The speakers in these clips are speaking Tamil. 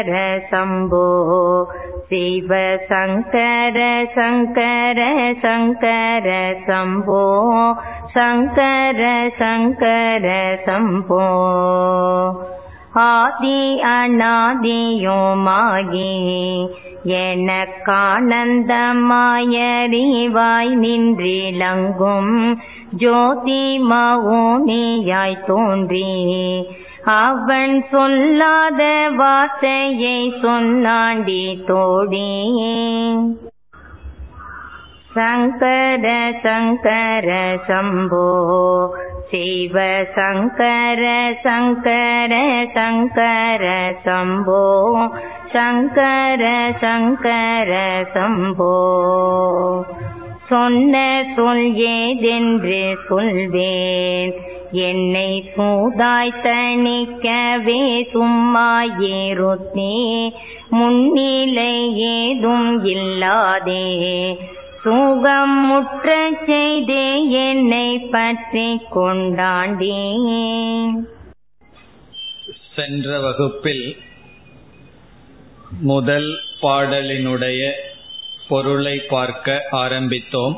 சங்கர சம்போ. சிவ சங்கர சங்கர சங்கர சம்போ. சங்கர சங்கர சம்போ. ஆதி அநாதியோமாகி எனக்கானந்தமாயறிவாய் நின்றிலங்கும் ஜோதி மௌனியாய் தோன்றி. அவன் சொல்லாத வார்த்தையை சொன்னாண்டி தோடியே. சங்கர சங்கர சம்போ சிவ சங்கர சங்கர சங்கர சம்போ சங்கர சங்கர சம்போ. சொன்ன சொல் ஏதென்று சொல்வேன். என்னை சூதாய் தணிக்கவே சும்மாயிருத்தே முன்னிலை ஏதும் இல்லாதே. சுகம் முற்ற செய்தே என்னை பற்றி கொண்டாண்டே. சென்ற வகுப்பில் முதல் பாடலினுடைய பொருளை பார்க்க ஆரம்பித்தோம்.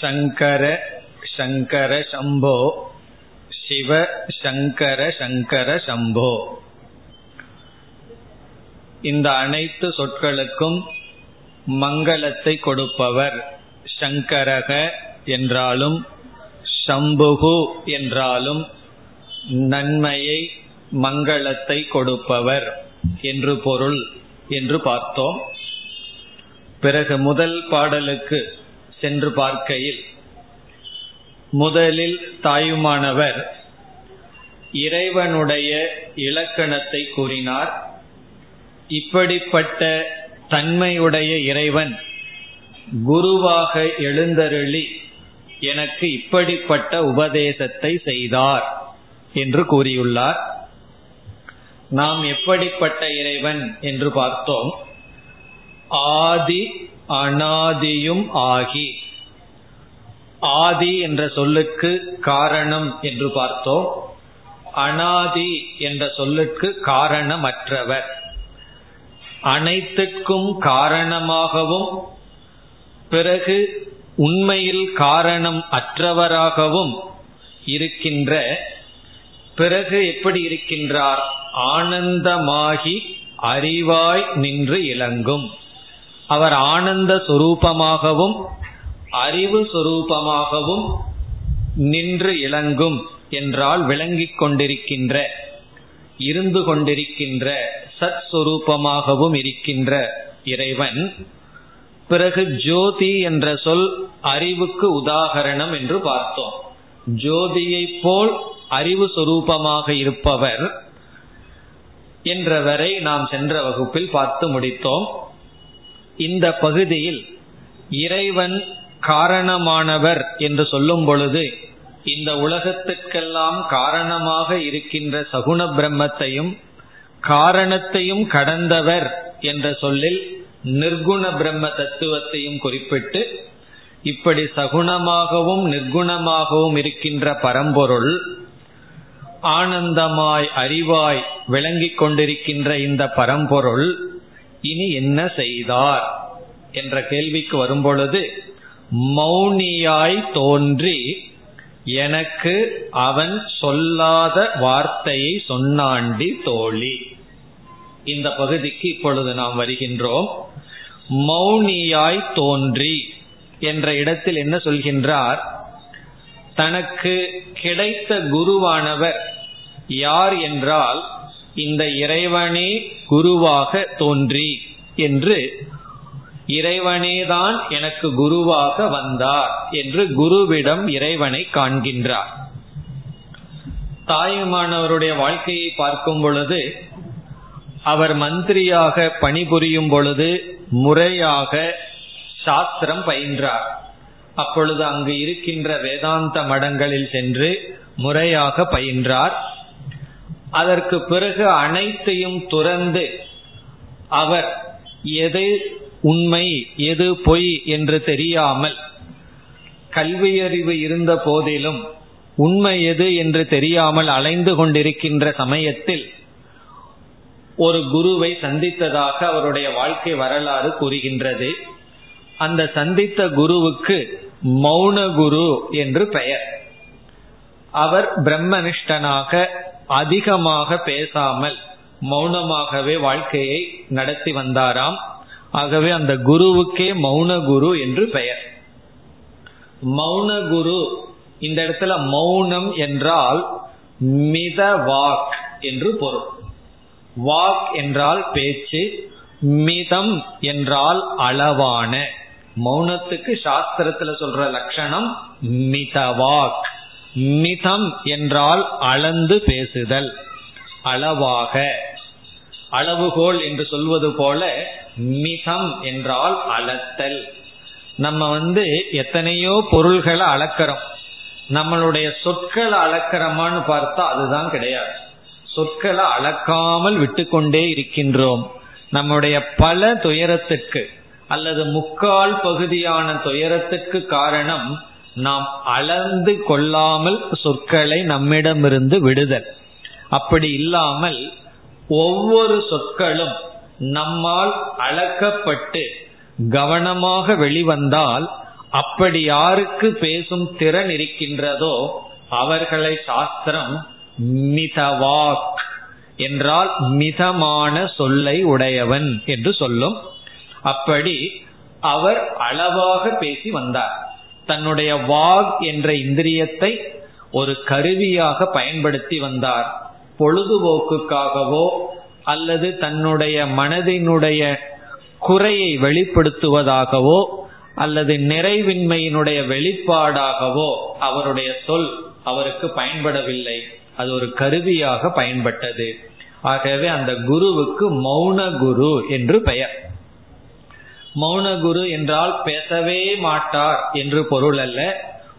சங்கர சங்கர சம்போ. சிவ சங்கர சங்கர சம்போ. இந்த அனைத்து சொற்களுக்கும் மங்களத்தை கொடுப்பவர் சங்கரக என்றாலும் சம்புகு என்றாலும் நன்மையை மங்களத்தை கொடுப்பவர் என்று பொருள் என்று பார்த்தோம். பிறகு முதல் பாடலுக்கு சென்று பார்க்கையில் முதலில் தாயுமானவர் இறைவனுடைய இலக்கணத்தை கூறினார். இப்படிப்பட்ட தன்மையுடைய இறைவன் குருவாக எழுந்தருளி எனக்கு இப்படிப்பட்ட உபதேசத்தை செய்தார் என்று கூறியுள்ளார். நாம் எப்படிப்பட்ட இறைவன் என்று பார்த்தோம். ஆதி அனாதியும் ஆகி ஆதி என்ற சொல்லுக்கு காரணம் என்று பார்த்தோம். அனாதி என்ற சொல்லுக்கு காரணமற்றவர். அனைத்துக்கும் காரணமாகவும் பிறகு உண்மையில் காரணம் அற்றவராகவும் இருக்கின்ற பிறகு எப்படி இருக்கின்றார்? ஆனந்தமாகி அறிவாய் நின்று இலங்கும். அவர் ஆனந்த சுரூபமாகவும் அறிவு சுரூபமாகவும் நின்று இலங்கும் என்றால் விளங்கிக் கொண்டிருக்கின்ற இருந்து கொண்டிருக்கின்ற சத் சுரூபமாகவும் இருக்கின்ற இறைவன் பிறகு ஜோதி என்ற சொல் அறிவுக்கு உதாகரணம் என்று பார்த்தோம். ஜோதியை போல் அறிவு சுரூபமாக இருப்பவர் என்றவரை நாம் சென்ற வகுப்பில் பார்த்து முடித்தோம். இந்த பகுதியில் இறைவன் காரணமானவர் என்று சொல்லும் பொழுது இந்த உலகத்துக்கெல்லாம் காரணமாக இருக்கின்ற சகுண பிரம்மத்தையும் காரணத்தையும் கடந்தவர் என்ற சொல்லில் நிர்குண பிரம்ம தத்துவத்தையும் குறிப்பிட்டு இப்படி சகுணமாகவும் நிர்குணமாகவும் இருக்கின்ற பரம்பொருள் ஆனந்தமாய் அறிவாய் விளங்கிக் கொண்டிருக்கின்ற இந்த பரம்பொருள் இனி என்ன செய்தார்? என்ற கேள்விக்கு வரும்பொழுது மௌனியாய் தோன்றி எனக்கு அவன் சொல்லாத வார்த்தையை சொன்னாண்டி தோழி. இந்த பகுதிக்கு இப்பொழுது நாம் வருகின்றோம். மௌனியாய் தோன்றி என்ற இடத்தில் என்ன சொல்கின்றார்? தனக்கு கிடைத்த குருவானவர் யார் என்றால் இந்த இறைவனே குருவாக தோன்றி என்று இறைவனேதான் எனக்கு குருவாக வந்தார் என்று குருவிடம் இறைவனை காண்கின்றார். தாயுமானவருடைய வாழ்க்கையை பார்க்கும் பொழுது அவர் மந்திரியாக பணிபுரியும் பொழுது முறையாக சாஸ்திரம் பயின்றார். அப்பொழுது அங்கு இருக்கின்ற வேதாந்த மடங்களில் சென்று முறையாக பயின்றார். அதற்கு பிறகு அனைத்தையும் துறந்து அவர் எது உண்மை எது பொய் என்று தெரியாமல் கல்வியறிவு இருந்த போதிலும் உண்மை எது என்று தெரியாமல் அலைந்து கொண்டிருக்கின்ற சமயத்தில் ஒரு குருவை சந்தித்ததாக அவருடைய வாழ்க்கை வரலாறு கூறுகின்றது. அந்த சந்தித்த குருவுக்கு மௌன குரு என்று பெயர். அவர் பிரம்மனிஷ்டனாக அதிகமாக பேசாமல் மௌனமாகவே வாழ்க்கையை நடத்தி வந்தாராம். ஆகவே அந்த குருவுக்கே மௌன குரு என்று பெயர். மௌன குரு இந்த இடத்துல மௌனம் என்றால் மித வாக் என்று பொருள். வாக் என்றால் பேச்சு மிதம் என்றால் அளவான. மௌனத்துக்கு சாஸ்திரத்துல சொல்ற லட்சணம் மிதவாக் மிதம் என்றால் அளந்து பேசுதல் அளவாக. அளவுகோல் என்று சொல்வது போல மிதம் என்றால் அளத்தல் நம்ம வந்து எத்தனையோ பொருள்களை அளக்கிறோம். நம்மளுடைய சொற்களை அளக்கிறோமான்னு பார்த்தா அதுதான் கிடையாது. சொற்களை அளக்காமல் விட்டுக்கொண்டே இருக்கின்றோம். நம்முடைய பல துயரத்துக்கு அல்லது முக்கால் பகுதியான துயரத்துக்கு காரணம் நாம் அளந்து கொள்ளாமல் சொற்களை நம்மிடமிருந்து விடுதல். அப்படி இல்லாமல் ஒவ்வொரு சொற்களும் நம்மால் அளக்கப்பட்டு கவனமாக வெளிவந்தால் அப்படி யாருக்கு பேசும் திறன் இருக்கின்றதோ அவர்களை சாஸ்திரம் மிதவாக் என்றால் மிதமான சொல்லை உடையவன் என்று சொல்லும். அப்படி அவர் அளவாக பேசி வந்தார். தன்னுடைய வாக் என்ற இந்திரியத்தை ஒரு கருவியாக பயன்படுத்தி வந்தார். பொழுதுபோக்குக்காகவோ அல்லது தன்னுடைய மனதினுடைய குறையை வெளிப்படுத்துவதாகவோ அல்லது நிறைவின்மையினுடைய வெளிப்பாடாகவோ அவருடைய சொல் அவருக்கு பயன்படவில்லை. அது ஒரு கருவியாக பயன்பட்டது. ஆகவே அந்த குருவுக்கு மௌன குரு என்று பெயர். மௌன குரு என்றால் பேசவே மாட்டார் என்று பொருள் அல்ல.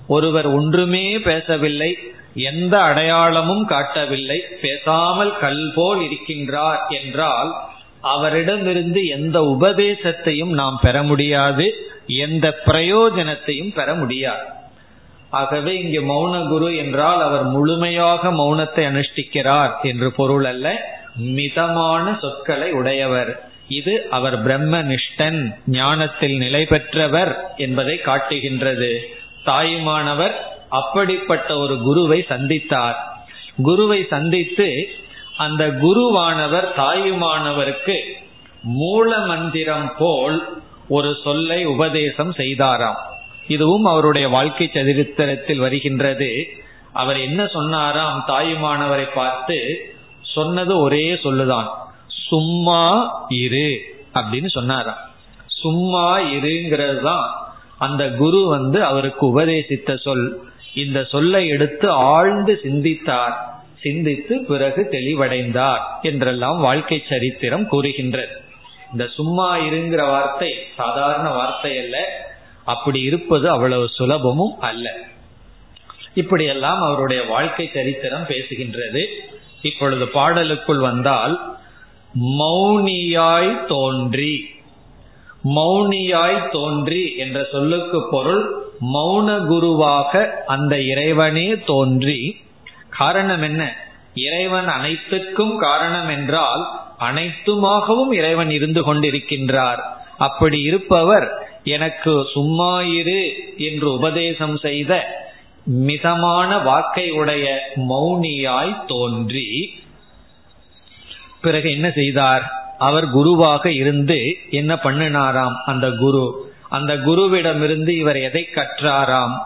ஒருவர் ஒன்றுமே பேசவில்லை. எந்த அடையாளமும் காட்டவில்லை. பேசாமல் கல் போல் இருக்கின்றார் என்றால் அவரிடமிருந்து எந்த உபதேசத்தையும் நாம் பெற முடியாது. எந்த பிரயோஜனத்தையும் பெற முடியாது. ஆகவே இங்கு மௌன குரு என்றால் அவர் முழுமையாக மௌனத்தை அனுஷ்டிக்கிறார் என்று பொருள் அல்ல. மிதமான சொற்களை உடையவர். இது அவர் பிரம்மனிஷ்டன் ஞானத்தில் நிலை பெற்றவர் என்பதை காட்டுகின்றது. தாயுமானவர் அப்படிப்பட்ட ஒரு குருவை சந்தித்தார். குருவை சந்தித்து அந்த குருவானவர் தாயுமானவருக்கு மூல மந்திரம் போல் ஒரு சொல்லை உபதேசம் செய்தாராம். இதுவும் அவருடைய வாழ்க்கை சரித்திரத்தில் வருகின்றது. அவர் என்ன சொன்னாராம்? தாயுமானவரை பார்த்து சொன்னது ஒரே சொல்லுதான். சும்மா இரு அப்படின்னு சொன்னாராம். சும்மா இருங்கிறது தான் அந்த குரு வந்து அவருக்கு உபதேசித்த சொல். இந்த சொல்லை எடுத்து ஆழ்ந்து சிந்தித்தார். சிந்தித்து பிறகு தெளிவடைந்தார் என்றெல்லாம் வாழ்க்கை சரித்திரம் கூறுகின்றது. இந்த சும்மா இருங்கிற வார்த்தை சாதாரண வார்த்தை அல்ல. அப்படி இருப்பது அவ்வளவு சுலபமும் அல்ல. இப்படியெல்லாம் அவருடைய வாழ்க்கை சரித்திரம் பேசுகின்றது. இப்பொழுது பாடலுக்குள் வந்தால் மௌனியாய் தோன்றி மௌனியாய் தோன்றி என்ற சொல்லுக்கு பொருள் மௌன குருவாக அந்த இறைவனே தோன்றி. காரணம் என்ன? இறைவன் அனைத்துக்கும் காரணம் என்றால் அனைத்துமாகவும் இறைவன் இருந்து கொண்டிருக்கின்றார். அப்படி இருப்பவர் எனக்கு சும்மா இரு என்று உபதேசம் செய்த மிதமான வாக்கை உடைய மௌனியாய் தோன்றி. பிறகு என்ன செய்தார்? அவர் குருவாக இருந்து என்ன பண்ணினாராம்? அந்த குரு. அந்த குருவிடமிருந்து இவர் எதை கற்றாராம்?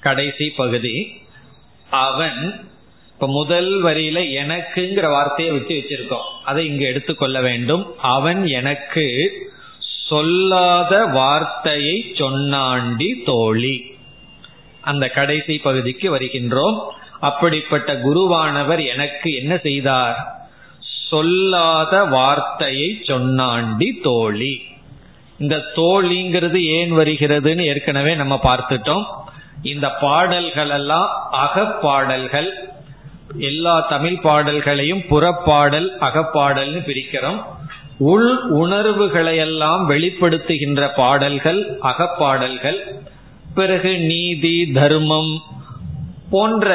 கடைசி பகுதி. அவன் இப்ப முதல் வரியில எனக்குங்கிற வார்த்தையை விட்டு வச்சிருக்கோம். அதை இங்க எடுத்துக்கொள்ள வேண்டும். அவன் எனக்கு சொல்லாத வார்த்தையை சொன்னாண்டி தோழி. அந்த கடைசி பகுதிக்கு வருகின்றோம். அப்படிப்பட்ட குருவானவர் எனக்கு என்ன செய்தார்? சொல்லாத வார்த்தையை சொன்னாண்டி தோழி. இந்த தோழிங்கிறது ஏன் வருகிறதுன்னு ஏற்கனவே நம்ம பார்த்துட்டோம். இந்த பாடல்கள் எல்லாம் அகப்பாடல்கள். எல்லா தமிழ் பாடல்களையும் புறப்பாடல் அகப்பாடல்னு பிரிக்கிறோம். உள் உணர்வுகளையெல்லாம் வெளிப்படுத்துகின்ற பாடல்கள் அகப்பாடல்கள். பிறகு நீதி தர்மம் போன்ற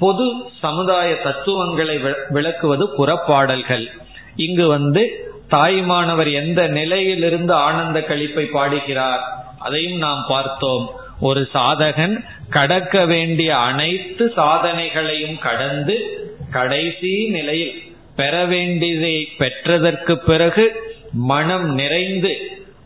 பொது சமுதாய தத்துவங்களை விளக்குவது புறப்பாடல்கள். இங்கு வந்து தாய்மானவர் எந்த நிலையிலிருந்து ஆனந்த கழிப்பை பாடுகிறார் அதையும் நாம் பார்த்தோம். ஒரு சாதகன் கடக்க வேண்டிய அனைத்து சாதனைகளையும் கடந்து கடைசி நிலையில் பெற வேண்டியதை பெற்றதற்கு பிறகு மனம் நிறைந்து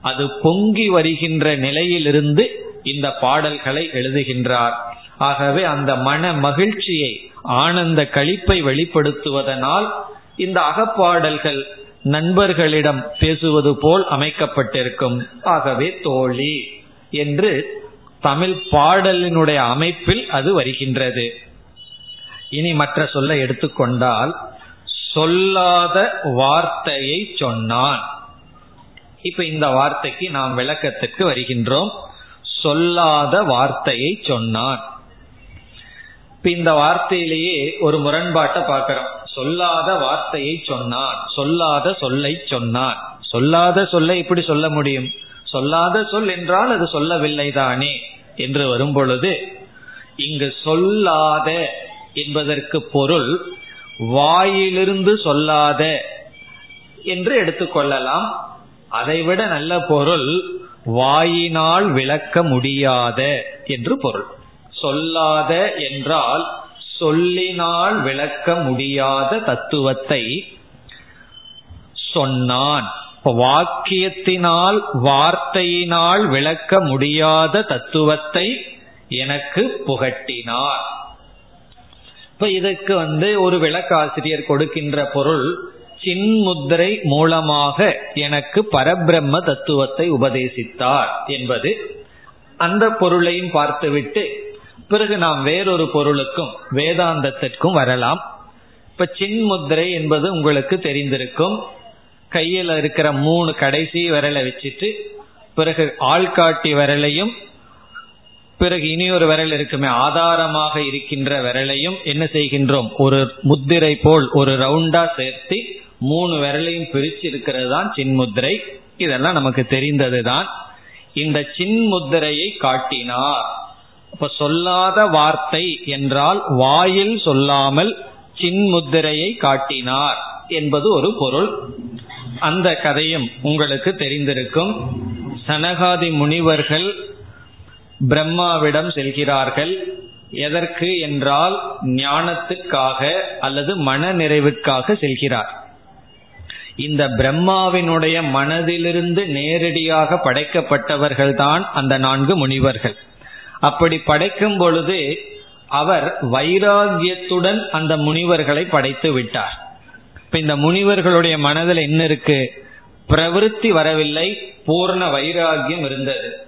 அது பொங்கி வருகின்ற நிலையிலிருந்து இந்த பாடல்களை எழுதுகின்றார். ஆகவே அந்த மன மகிழ்ச்சியை ஆனந்த கழிப்பை வெளிப்படுத்துவதனால் இந்த அகப்பாடல்கள் நண்பர்களிடம் பேசுவது போல் அமைக்கப்பட்டிருக்கும். ஆகவே தோழி என்று தமிழ் பாடலினுடைய அமைப்பில் அது வருகின்றது. இனி மற்ற சொல்ல எடுத்துக்கொண்டால் சொல்லாத வார்த்தையை சொன்னான். இப்ப இந்த வார்த்தைக்கு நாம் விளக்கத்திற்கு வருகின்றோம். சொல்லாத வார்த்தையை சொன்னான். இப்ப இந்த வார்த்தையிலேயே ஒரு முரண்பாட்டை பார்க்கிறோம். சொல்லாத வார்த்தையை சொன்னான் சொல்லாத சொல்லை சொன்னான் சொல்லாத சொல்லை இப்படி சொல்ல முடியும்? சொல்லாத சொல் என்றால் அது சொல்லவில்லை தானே என்று வரும் பொழுது இங்கு சொல்லாத என்பதற்கு பொருள் வாயிலிருந்து சொல்லாத என்று எடுத்துக்கொள்ளலாம் அதைவிட நல்ல பொருள் வாயினால் விளக்க முடியாத என்று பொருள். சொல்லாத என்றால் சொல்லினால் விளக்க முடியாத தத்துவத்தை சொன்னான். வாக்கியத்தினால் வார்த்தையினால் விளக்க முடியாத தத்துவத்தை எனக்கு புகட்டினார். இப்ப இதுக்கு வந்து ஒரு விளக்காசிரியர் கொடுக்கின்ற பொருள் சின்முத்திரை மூலமாக எனக்கு பரபிரம்ம தத்துவத்தை உபதேசித்தார் என்பது. அந்த பொருளையும் பார்த்துவிட்டு பிறகு நாம் வேறொரு பொருளுக்கும் வேதாந்தத்திற்கும் வரலாம். இப்ப சின்முத்திரை என்பது உங்களுக்கு தெரிந்திருக்கும். கையில் இருக்கிற மூணு கடைசி விரலை வச்சுட்டு பிறகு ஆள்காட்டி விரலையும் பிறகு இனி ஒரு விரல் இருக்குமே ஆதாரமாக இருக்கின்ற விரலையும் என்ன செய்கின்றோம்? ஒரு முத்திரை போல் ஒரு ரவுண்டா சேர்த்து மூணு விரலையும் பிரிச்சு இருக்கிறது தான் சின்முத்திரை. இதெல்லாம் நமக்கு தெரிந்தது தான் இந்த சின்முத்திரையை காட்டினார். இப்ப சொல்லாத வார்த்தை என்றால் வாயில் சொல்லாமல் சின்முத்திரையை காட்டினார் என்பது ஒரு பொருள். அந்த கதையும் உங்களுக்கு தெரிந்திருக்கும். சனகாதி முனிவர்கள் பிரம்மாவிடம் செல்கிறார்கள். எதற்கு என்றால் ஞானத்துக்காக அல்லது மன நிறைவுக்காக செல்கிறார். இந்த பிரம்மாவினுடைய மனதிலிருந்து நேரடியாக படைக்கப்பட்டவர்கள்தான் அந்த நான்கு முனிவர்கள். அப்படி படைக்கும் பொழுது அவர் வைராகியத்துடன் அந்த முனிவர்களை படைத்து விட்டார். இப்ப இந்த முனிவர்களுடைய மனதில் என்ன இருக்கு? பிரவிற்த்தி வரவில்லை பூர்ண வைராகியம் இருந்தது.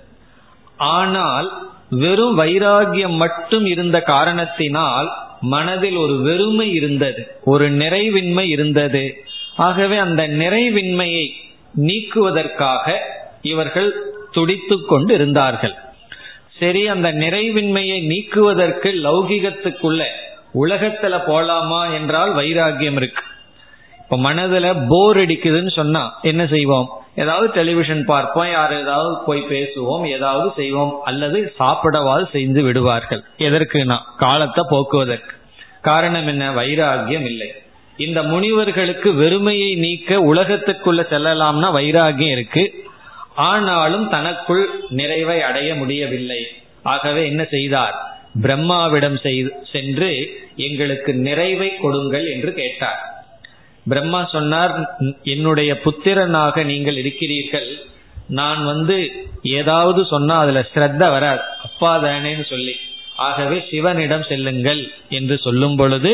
ஆனால் வெறும் வைராகியம் மட்டும் இருந்த காரணத்தினால் மனதில் ஒரு வெறுமை இருந்தது ஒரு நிறைவின்மை இருந்தது. ஆகவே அந்த நிறைவின்மையை நீக்குவதற்காக இவர்கள் துடித்து கொண்டு இருந்தார்கள். சரி அந்த நிறைவின்மையை நீக்குவதற்கு லௌகிகத்துக்குள்ள உலகத்துல போலாமா என்றால் வைராகியம் இருக்கு. இப்ப மனதுல போர் அடிக்குதுன்னு சொன்னா என்ன செய்வோம்? ஏதாவது டெலிவிஷன் பார்ப்போம் யார் ஏதாவது போய் பேசுவோம் ஏதாவது செய்வோம் அல்லது சாப்பிடவாது செய்து விடுவார்கள். எதற்குனா? காலத்தை போக்குவதற்கு. காரணம் என்ன? வைராகியம் இல்லை. இந்த முனிவர்களுக்கு வெறுமையை நீக்க உலகத்துக்குள்ள செல்லலாம்னா வைராகியம் இருக்கு. ஆனாலும் தனக்குள் நிறைவை அடைய முடியவில்லை. ஆகவே என்ன செய்தார்? பிரம்மாவிடம் சென்று எங்களுக்கு நிறைவை கொடுங்கள் என்று கேட்டார். பிரம்மா சொன்னார் என்னுடைய புத்திரனாக நீங்கள் இருக்கிறீர்கள். நான் வந்து ஏதாவது சொன்னா அதுல ஸ்ரத்த வராது. அப்பா தானேன்னு சொல்லி. ஆகவே சிவனிடம் செல்லுங்கள் என்று சொல்லும் பொழுது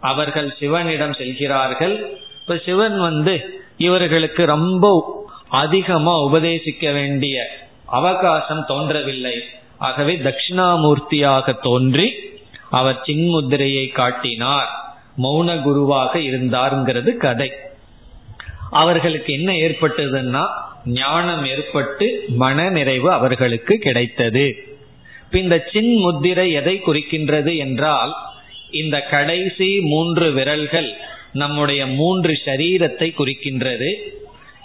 அவர்கள் சிவனிடம் செல்கிறார்கள். இப்ப சிவன் வந்து இவர்களுக்கு ரொம்ப அதிகமா உபதேசிக்க வேண்டிய அவகாசம் தோன்றவில்லை. ஆகவே தட்சிணாமூர்த்தியாக தோன்றி அவர் சின்முத்திரையை காட்டினார். மௌன குருவாக இருந்தாருங்கிறது கதை. அவர்களுக்கு என்ன ஏற்பட்டதுன்னா ஞானம் ஏற்பட்டு மன நிறைவு அவர்களுக்கு கிடைத்தது. இந்த சின் முத்திரை எதை குறிக்கின்றது என்றால் இந்த கடைசி மூன்று விரல்கள் நம்முடைய மூன்று சரீரத்தை குறிக்கின்றது.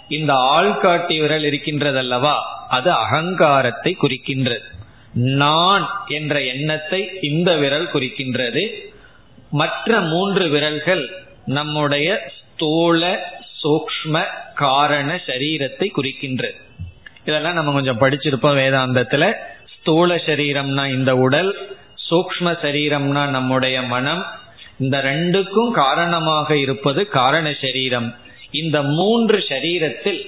இந்த ஆள்காட்டி விரல் இருக்கின்றதல்லவா? அது அகங்காரத்தை குறிக்கின்றது. நான் என்ற எண்ணத்தை இந்த விரல் குறிக்கின்றது. மற்ற மூன்று விரல்கள் நம்முடைய ஸ்தூல சூக்ம காரண சரீரத்தை குறிக்கின்றது இதெல்லாம் நம்ம கொஞ்சம் படிச்சிருப்போம் வேதாந்தத்துல. ஸ்தூல சரீரம்னா இந்த உடல் சூக்ம சரீரம்னா நம்முடைய மனம். இந்த ரெண்டுக்கும் காரணமாக இருப்பது காரண சரீரம். இந்த மூன்று சரீரத்தில்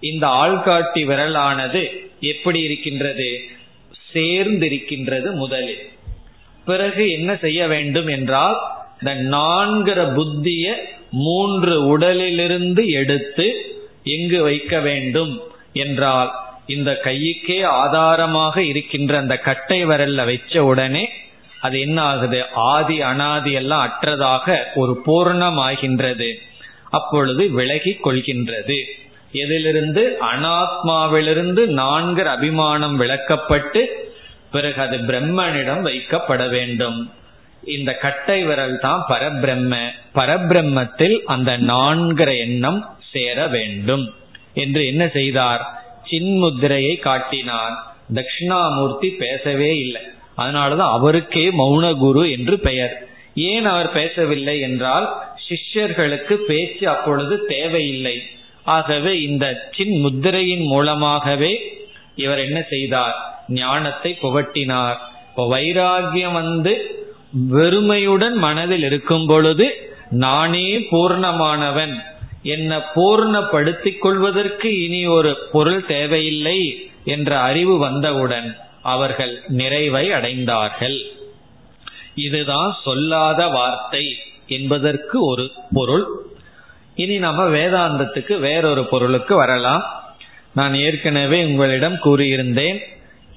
இந்த ஆள்காட்டி விரலானது எப்படி இருக்கின்றது? சேர்ந்திருக்கின்றது முதலில். பிறகு என்ன செய்ய வேண்டும் என்றால் இந்த நான்கிற புத்திய மூன்று உடலிலிருந்து எடுத்து எங்கு வைக்க வேண்டும் என்றால் இந்த கையுக்கே ஆதாரமாக இருக்கின்ற அந்த கட்டை விரல்ல வச்ச உடனே அது என்ன ஆகுது ஆதி அனாதி எல்லாம் அற்றதாக ஒரு பூர்ணமாகின்றது. அப்பொழுது விலகி கொள்கின்றது. எதிலிருந்து அனாத்மாவிலிருந்து நான்கிற அபிமானம் விளக்கப்பட்டு பிறகு அது பிரம்மனிடம் வைக்கப்பட வேண்டும். இந்த கட்டை விரல் தான் பரபிரம்ம. பரபிரம்மத்தில் அந்த நான்கிற எண்ணம் சேர வேண்டும். என்று என்ன செய்தார்? சின்முத்திரையை காட்டினார். தட்சிணாமூர்த்தி பேசவே இல்லை. அதனாலதான் அவருக்கே மௌன குரு என்று பெயர். ஏன் அவர் பேசவில்லை என்றால் சிஷ்யர்களுக்கு பேச்சு அப்பொழுது தேவையில்லை. ஆகவே இந்த சின் முத்திரையின் மூலமாகவே இவர் என்ன செய்தார்? ஞானத்தை புகட்டினார். இப்போ வைராகியம் வந்து வெறுமையுடன் மனதில் இருக்கும் பொழுது நானே பூர்ணமானவன். என்னை பூர்ணப்படுத்திக் கொள்வதற்கு இனி ஒரு பொருள் தேவையில்லை என்ற அறிவு வந்தவுடன் அவர்கள் நிறைவை அடைந்தார்கள். இதுதான் சொல்லாத வார்த்தை. என்பதற்கு ஒரு பொருள். இனி நம்ம வேதாந்தத்துக்கு வேறொரு பொருளுக்கு வரலாம். நான் ஏற்கனவே உங்களிடம் கூறியிருந்தேன்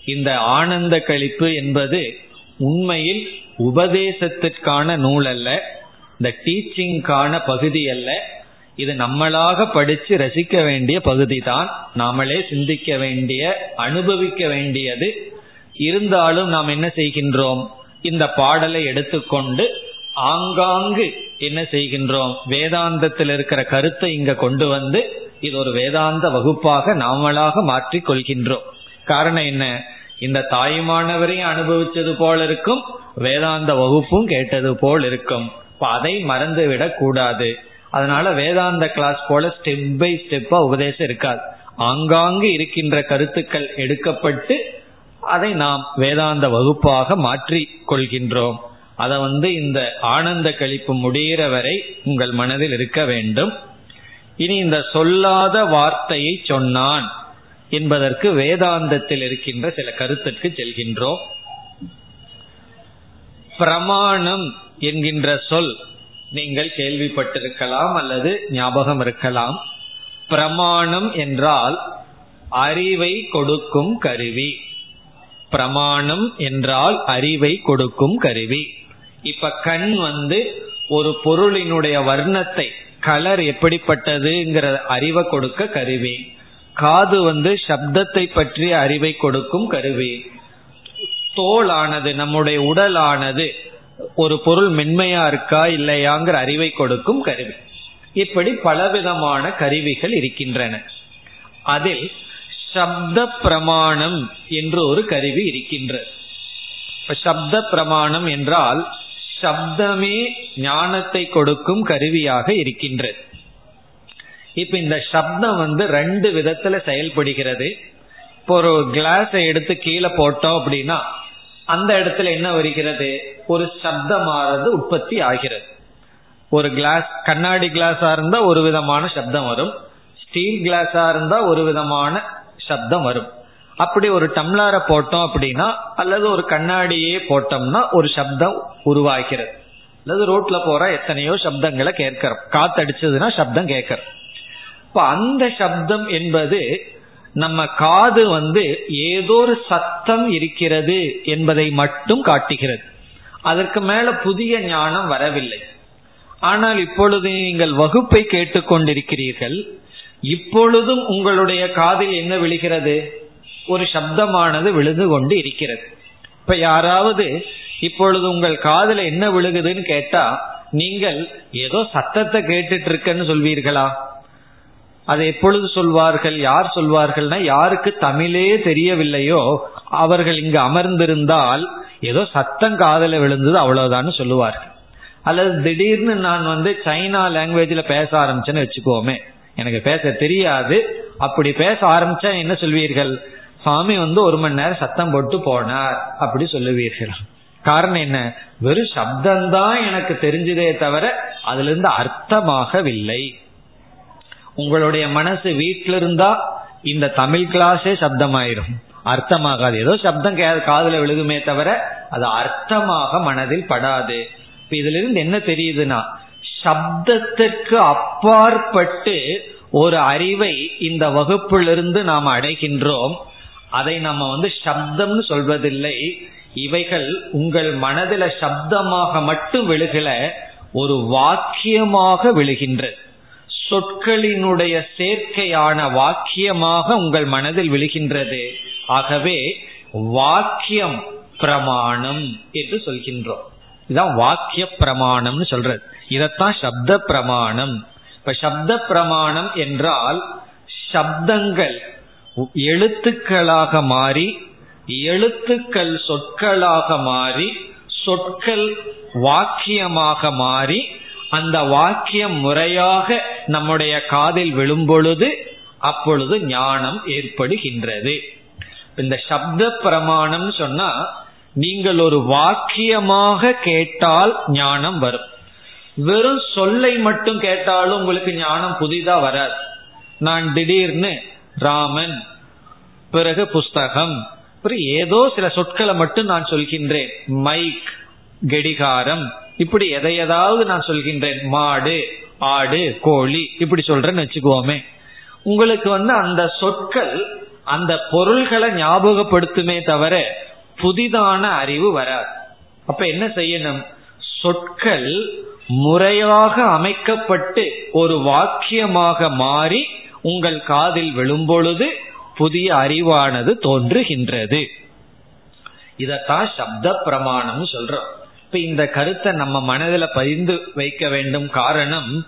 இந்த ஆனந்த கழிப்பு என்பது உண்மையில் உபதேசத்திற்கான நூல் அல்ல இந்த டீச்சிங்கான பகுதி அல்ல. இது நம்மளாக படித்து ரசிக்க வேண்டிய பகுதி தான் நாமளே சிந்திக்க வேண்டிய அனுபவிக்க வேண்டியது. இருந்தாலும் நாம் என்ன செய்கின்றோம்? இந்த பாடலை எடுத்துக்கொண்டு ஆங்காங்கு என்ன செய்கின்றோம்? வேதாந்தத்தில் இருக்கிற கருத்தை இங்க கொண்டு வந்து இது ஒரு வேதாந்த வகுப்பாக நாமளாக மாற்றிக் கொள்கின்றோம். காரணம் என்ன? இந்த தாயுமானவரையும் அனுபவிச்சது போல இருக்கும் வேதாந்த வகுப்பும் கேட்டது போல் இருக்கும். அதை மறந்து விடக் கூடாது. அதனால வேதாந்த கிளாஸ் போல ஸ்டெப் பை ஸ்டெப்பா உபதேசம் இருக்காது. ஆங்காங்கு இருக்கின்ற கருத்துக்கள் எடுக்கப்பட்டு அதை நாம் வேதாந்த வகுப்பாக மாற்றி கொள்கின்றோம். அதை வந்து இந்த ஆனந்த கழிப்பு முடிகிற வரை உங்கள் மனதில் இருக்க வேண்டும். இனி இந்த சொல்லாத வார்த்தையை சொன்னான் என்பதற்கு வேதாந்தத்தில் இருக்கின்ற சில கருத்துக்கு செல்கின்றோம். பிரமாணம் என்கின்ற சொல் நீங்கள் கேள்விப்பட்டிருக்கலாம் அல்லது ஞாபகம் இருக்கலாம். பிரமாணம் என்றால் அறிவை கொடுக்கும் கருவி. பிரமாணம் என்றால் அறிவை கொடுக்கும் கருவி. இப்ப கண் வந்து ஒரு பொருளினுடைய வர்ணத்தை கலர் எப்படிப்பட்டதுங்கிற அறிவை கொடுக்க கருவி. காது வந்து சப்தத்தை பற்றிய அறிவை கொடுக்கும் கருவி. தோலானது நம்முடைய உடலானது ஒரு பொருள் மென்மையா இருக்கா இல்லையாங்கிற அறிவை கொடுக்கும் கருவி. இப்படி பலவிதமான கருவிகள் இருக்கின்றன. அதில் சப்த பிரமாணம் என்று ஒரு கருவி இருக்கின்றது சப்த பிரமாணம் என்றால் சப்தமே ஞானத்தை கொடுக்கும் கருவியாக இருக்கின்றது. இப்ப இந்த சப்தம் வந்து ரெண்டு விதத்துல செயல்படுகிறது. இப்போ ஒரு கிளாஸை எடுத்து கீழே போட்டோம் அப்படின்னா அந்த இடத்துல என்ன வருகிறது? ஒரு சப்தமானது உற்பத்தி ஆகிறது. ஒரு கிளாஸ் கண்ணாடி கிளாஸா இருந்தா ஒரு விதமான சப்தம் வரும். ஸ்டீல் கிளாஸா இருந்தா ஒரு விதமான சப்தம் வரும். அப்படி ஒரு டம்ளாரை போட்டோம் அப்படின்னா அல்லது ஒரு கண்ணாடியே போட்டோம்னா ஒரு சப்தம் உருவாகிறது. அல்லது ரோட்ல போற எத்தனையோ சப்தங்களை கேட்கிறோம். காத்தடிச்சதுன்னா சப்தம் கேட்கறோம். இப்ப அந்த சப்தம் என்பது நம்ம காது வந்து ஏதோ ஒரு சத்தம் இருக்கிறது என்பதை மட்டும் காட்டுகிறது. அதற்கு மேல புதிய ஞானம் வரவில்லை. ஆனால் இப்பொழுது நீங்கள் வகுப்பை கேட்டுக்கொண்டிருக்கிறீர்கள். இப்பொழுதும் உங்களுடைய காதில் என்ன விழுகிறது? ஒரு சப்தமானது விழுந்து கொண்டு இருக்கிறது. இப்ப யாராவது இப்பொழுது உங்கள் காதல என்ன விழுகுதுன்னு கேட்டா நீங்கள் ஏதோ சத்தத்தை கேட்டுட்டு இருக்கன்னு சொல்வீர்களா? அதை எப்பொழுது சொல்வார்கள் யார் சொல்வார்கள்னா யாருக்கு தமிழே தெரியவில்லையோ அவர்கள் இங்கு அமர்ந்திருந்தால் ஏதோ சத்தம் காதல விழுந்தது அவ்வளவுதான் சொல்லுவார்கள். அல்லது திடீர்னு நான் வந்து சைனா லாங்குவேஜ்ல பேச ஆரம்பிச்சேன்னு வச்சுக்கோமே எனக்கு பேச தெரியாது. அப்படி பேச ஆரம்பிச்சா என்ன சொல்வீர்கள்? சுவாமி வந்து ஒரு மணி நேரம் சத்தம் போட்டு போனார் அப்படி சொல்லுவீர்கள். காரணம் என்ன? வெறும் சப்தம்தான் எனக்கு தெரிஞ்சதே தவிர அதுல இருந்து அர்த்தமாகவில்லை. உங்களுடைய மனசு வீட்டில இருந்தா இந்த தமிழ் கிளாஸே சப்தமாயிரும். அர்த்தமாகாது. ஏதோ சப்தம் காதல விழுகுமே தவிர அது அர்த்தமாக மனதில் படாது. இப்ப இதுல இருந்து என்ன தெரியுதுன்னா சப்தத்துக்கு அப்பாற்பட்டு ஒரு அறிவை இந்த வகுப்பிலிருந்து நாம் அடைகின்றோம். அதை நம்ம வந்து சப்தம்னு சொல்வதில்லை. இவைகள் உங்கள் மனதில சப்தமாக மட்டும் விழுகல ஒரு வாக்கியமாக விழுகின்றது சொற்களினுடைய சேர்க்கையான வாக்கியமாக உங்கள் மனதில் விழுகின்றது. ஆகவே வாக்கியம் பிரமாணம் என்று சொல்கின்றோம். இதான் வாக்கிய பிரமாணம்னு சொல்றது. இதத்தான் சப்த பிரமாணம். இப்ப சப்த பிரமாணம் என்றால் சப்தங்கள் எழுத்துக்களாக மாறி எழுத்துக்கள் சொற்களாக மாறி சொற்கள் வாக்கியமாக மாறி அந்த வாக்கியம் முறையாக நம்முடைய காதில் விழும்பொழுது அப்பொழுது ஞானம் ஏற்படுகின்றது. இந்த சப்த பிரமாணம் சொன்னா நீங்கள் ஒரு வாக்கியமாக கேட்டால் ஞானம் வரும். வெறும் சொல்லை மட்டும் கேட்டாலும் உங்களுக்கு ஞானம் புதிதா வராது. நான் திடீர்னு ராமன் பிறகு புஸ்தகம். ஏதோ சில சொற்களை மட்டும் நான் சொல்கின்றேன். மைக் கெடிகாரம் இப்படி எதை எதாவது நான் சொல்கின்றேன். மாடு ஆடு கோழி இப்படி சொல்றேன்னு வச்சுக்கோமே உங்களுக்கு வந்து அந்த சொற்கள் அந்த பொருள்களை ஞாபகப்படுத்துமே தவிர புதிதான அறிவு வராது. அப்ப என்ன செய்யணும்? சொற்கள் முறையாக அமைக்கப்பட்டு ஒரு வாக்கியமாக மாறி உங்கள் காதில் விழும்பொழுது புதிய அறிவானது தோன்றுகின்றது. இதத்தான் சப்த பிரமாணம் சொல்றோம். இப்ப இந்த கருத்தை நம்ம மனதில் பதிந்து வைக்க வேண்டும் காரணம்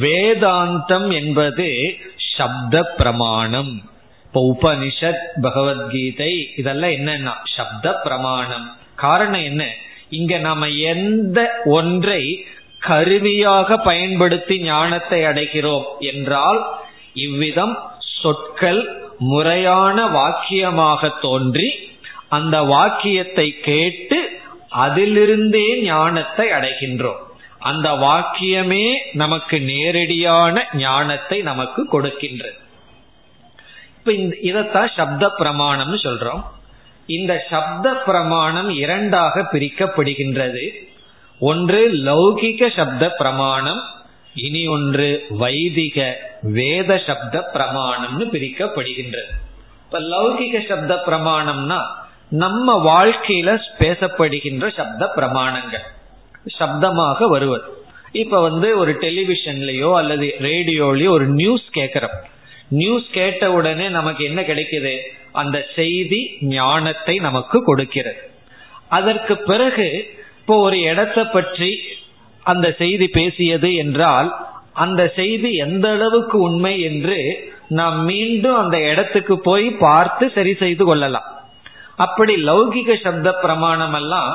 வேதாந்தம் என்பது சப்த பிரமாணம். இப்ப உபனிஷத் பகவத்கீதை இதெல்லாம் என்னன்னா சப்த பிரமாணம். காரணம் என்ன? இங்க நாம எந்த ஒன்றை கருவியாக பயன்படுத்தி ஞானத்தை அடைகிறோம் என்றால் இவ்விதம் சொற்கள் முறையான வாக்கியமாக தோன்றி அந்த வாக்கியத்தை கேட்டு அதிலிருந்தே ஞானத்தை அடைகின்றோம். அந்த வாக்கியமே நமக்கு நேரடியான ஞானத்தை நமக்கு கொடுக்கின்றது. இப்ப இதத்தான் சப்த பிரமாணம்னு சொல்றோம். இந்த சப்த பிரமாணம் இரண்டாக பிரிக்கப்படுகின்றது. ஒன்று லௌகிக சப்த பிரமாணம் இனி ஒன்று வைதிக வேத சப்த பிரமாணம்னு பிரிக்கப்படுகின்றது. இப்ப லௌகிக சப்த பிரமாணம்னா நம்ம வாழ்க்கையில பேசப்படுகின்ற சப்த பிரமாணங்கள். சப்தமாக வருவது. இப்ப வந்து ஒரு டெலிவிஷன்லயோ அல்லது ரேடியோலயோ ஒரு நியூஸ் கேட்கிறோம். நியூஸ் கேட்ட உடனே நமக்கு என்ன கிடைக்குது? அந்த செய்தி ஞானத்தை நமக்கு கொடுக்கிறது. அதற்கு பிறகு இப்போ ஒரு இடத்தை பற்றி அந்த செய்தி பேசியது என்றால் அந்த செய்தி எந்த அளவுக்கு உண்மை என்று நாம் மீண்டும் அந்த இடத்துக்கு போய் பார்த்து சரி செய்து கொள்ளலாம். அப்படி லௌகிக சப்த பிரமாணம் எல்லாம்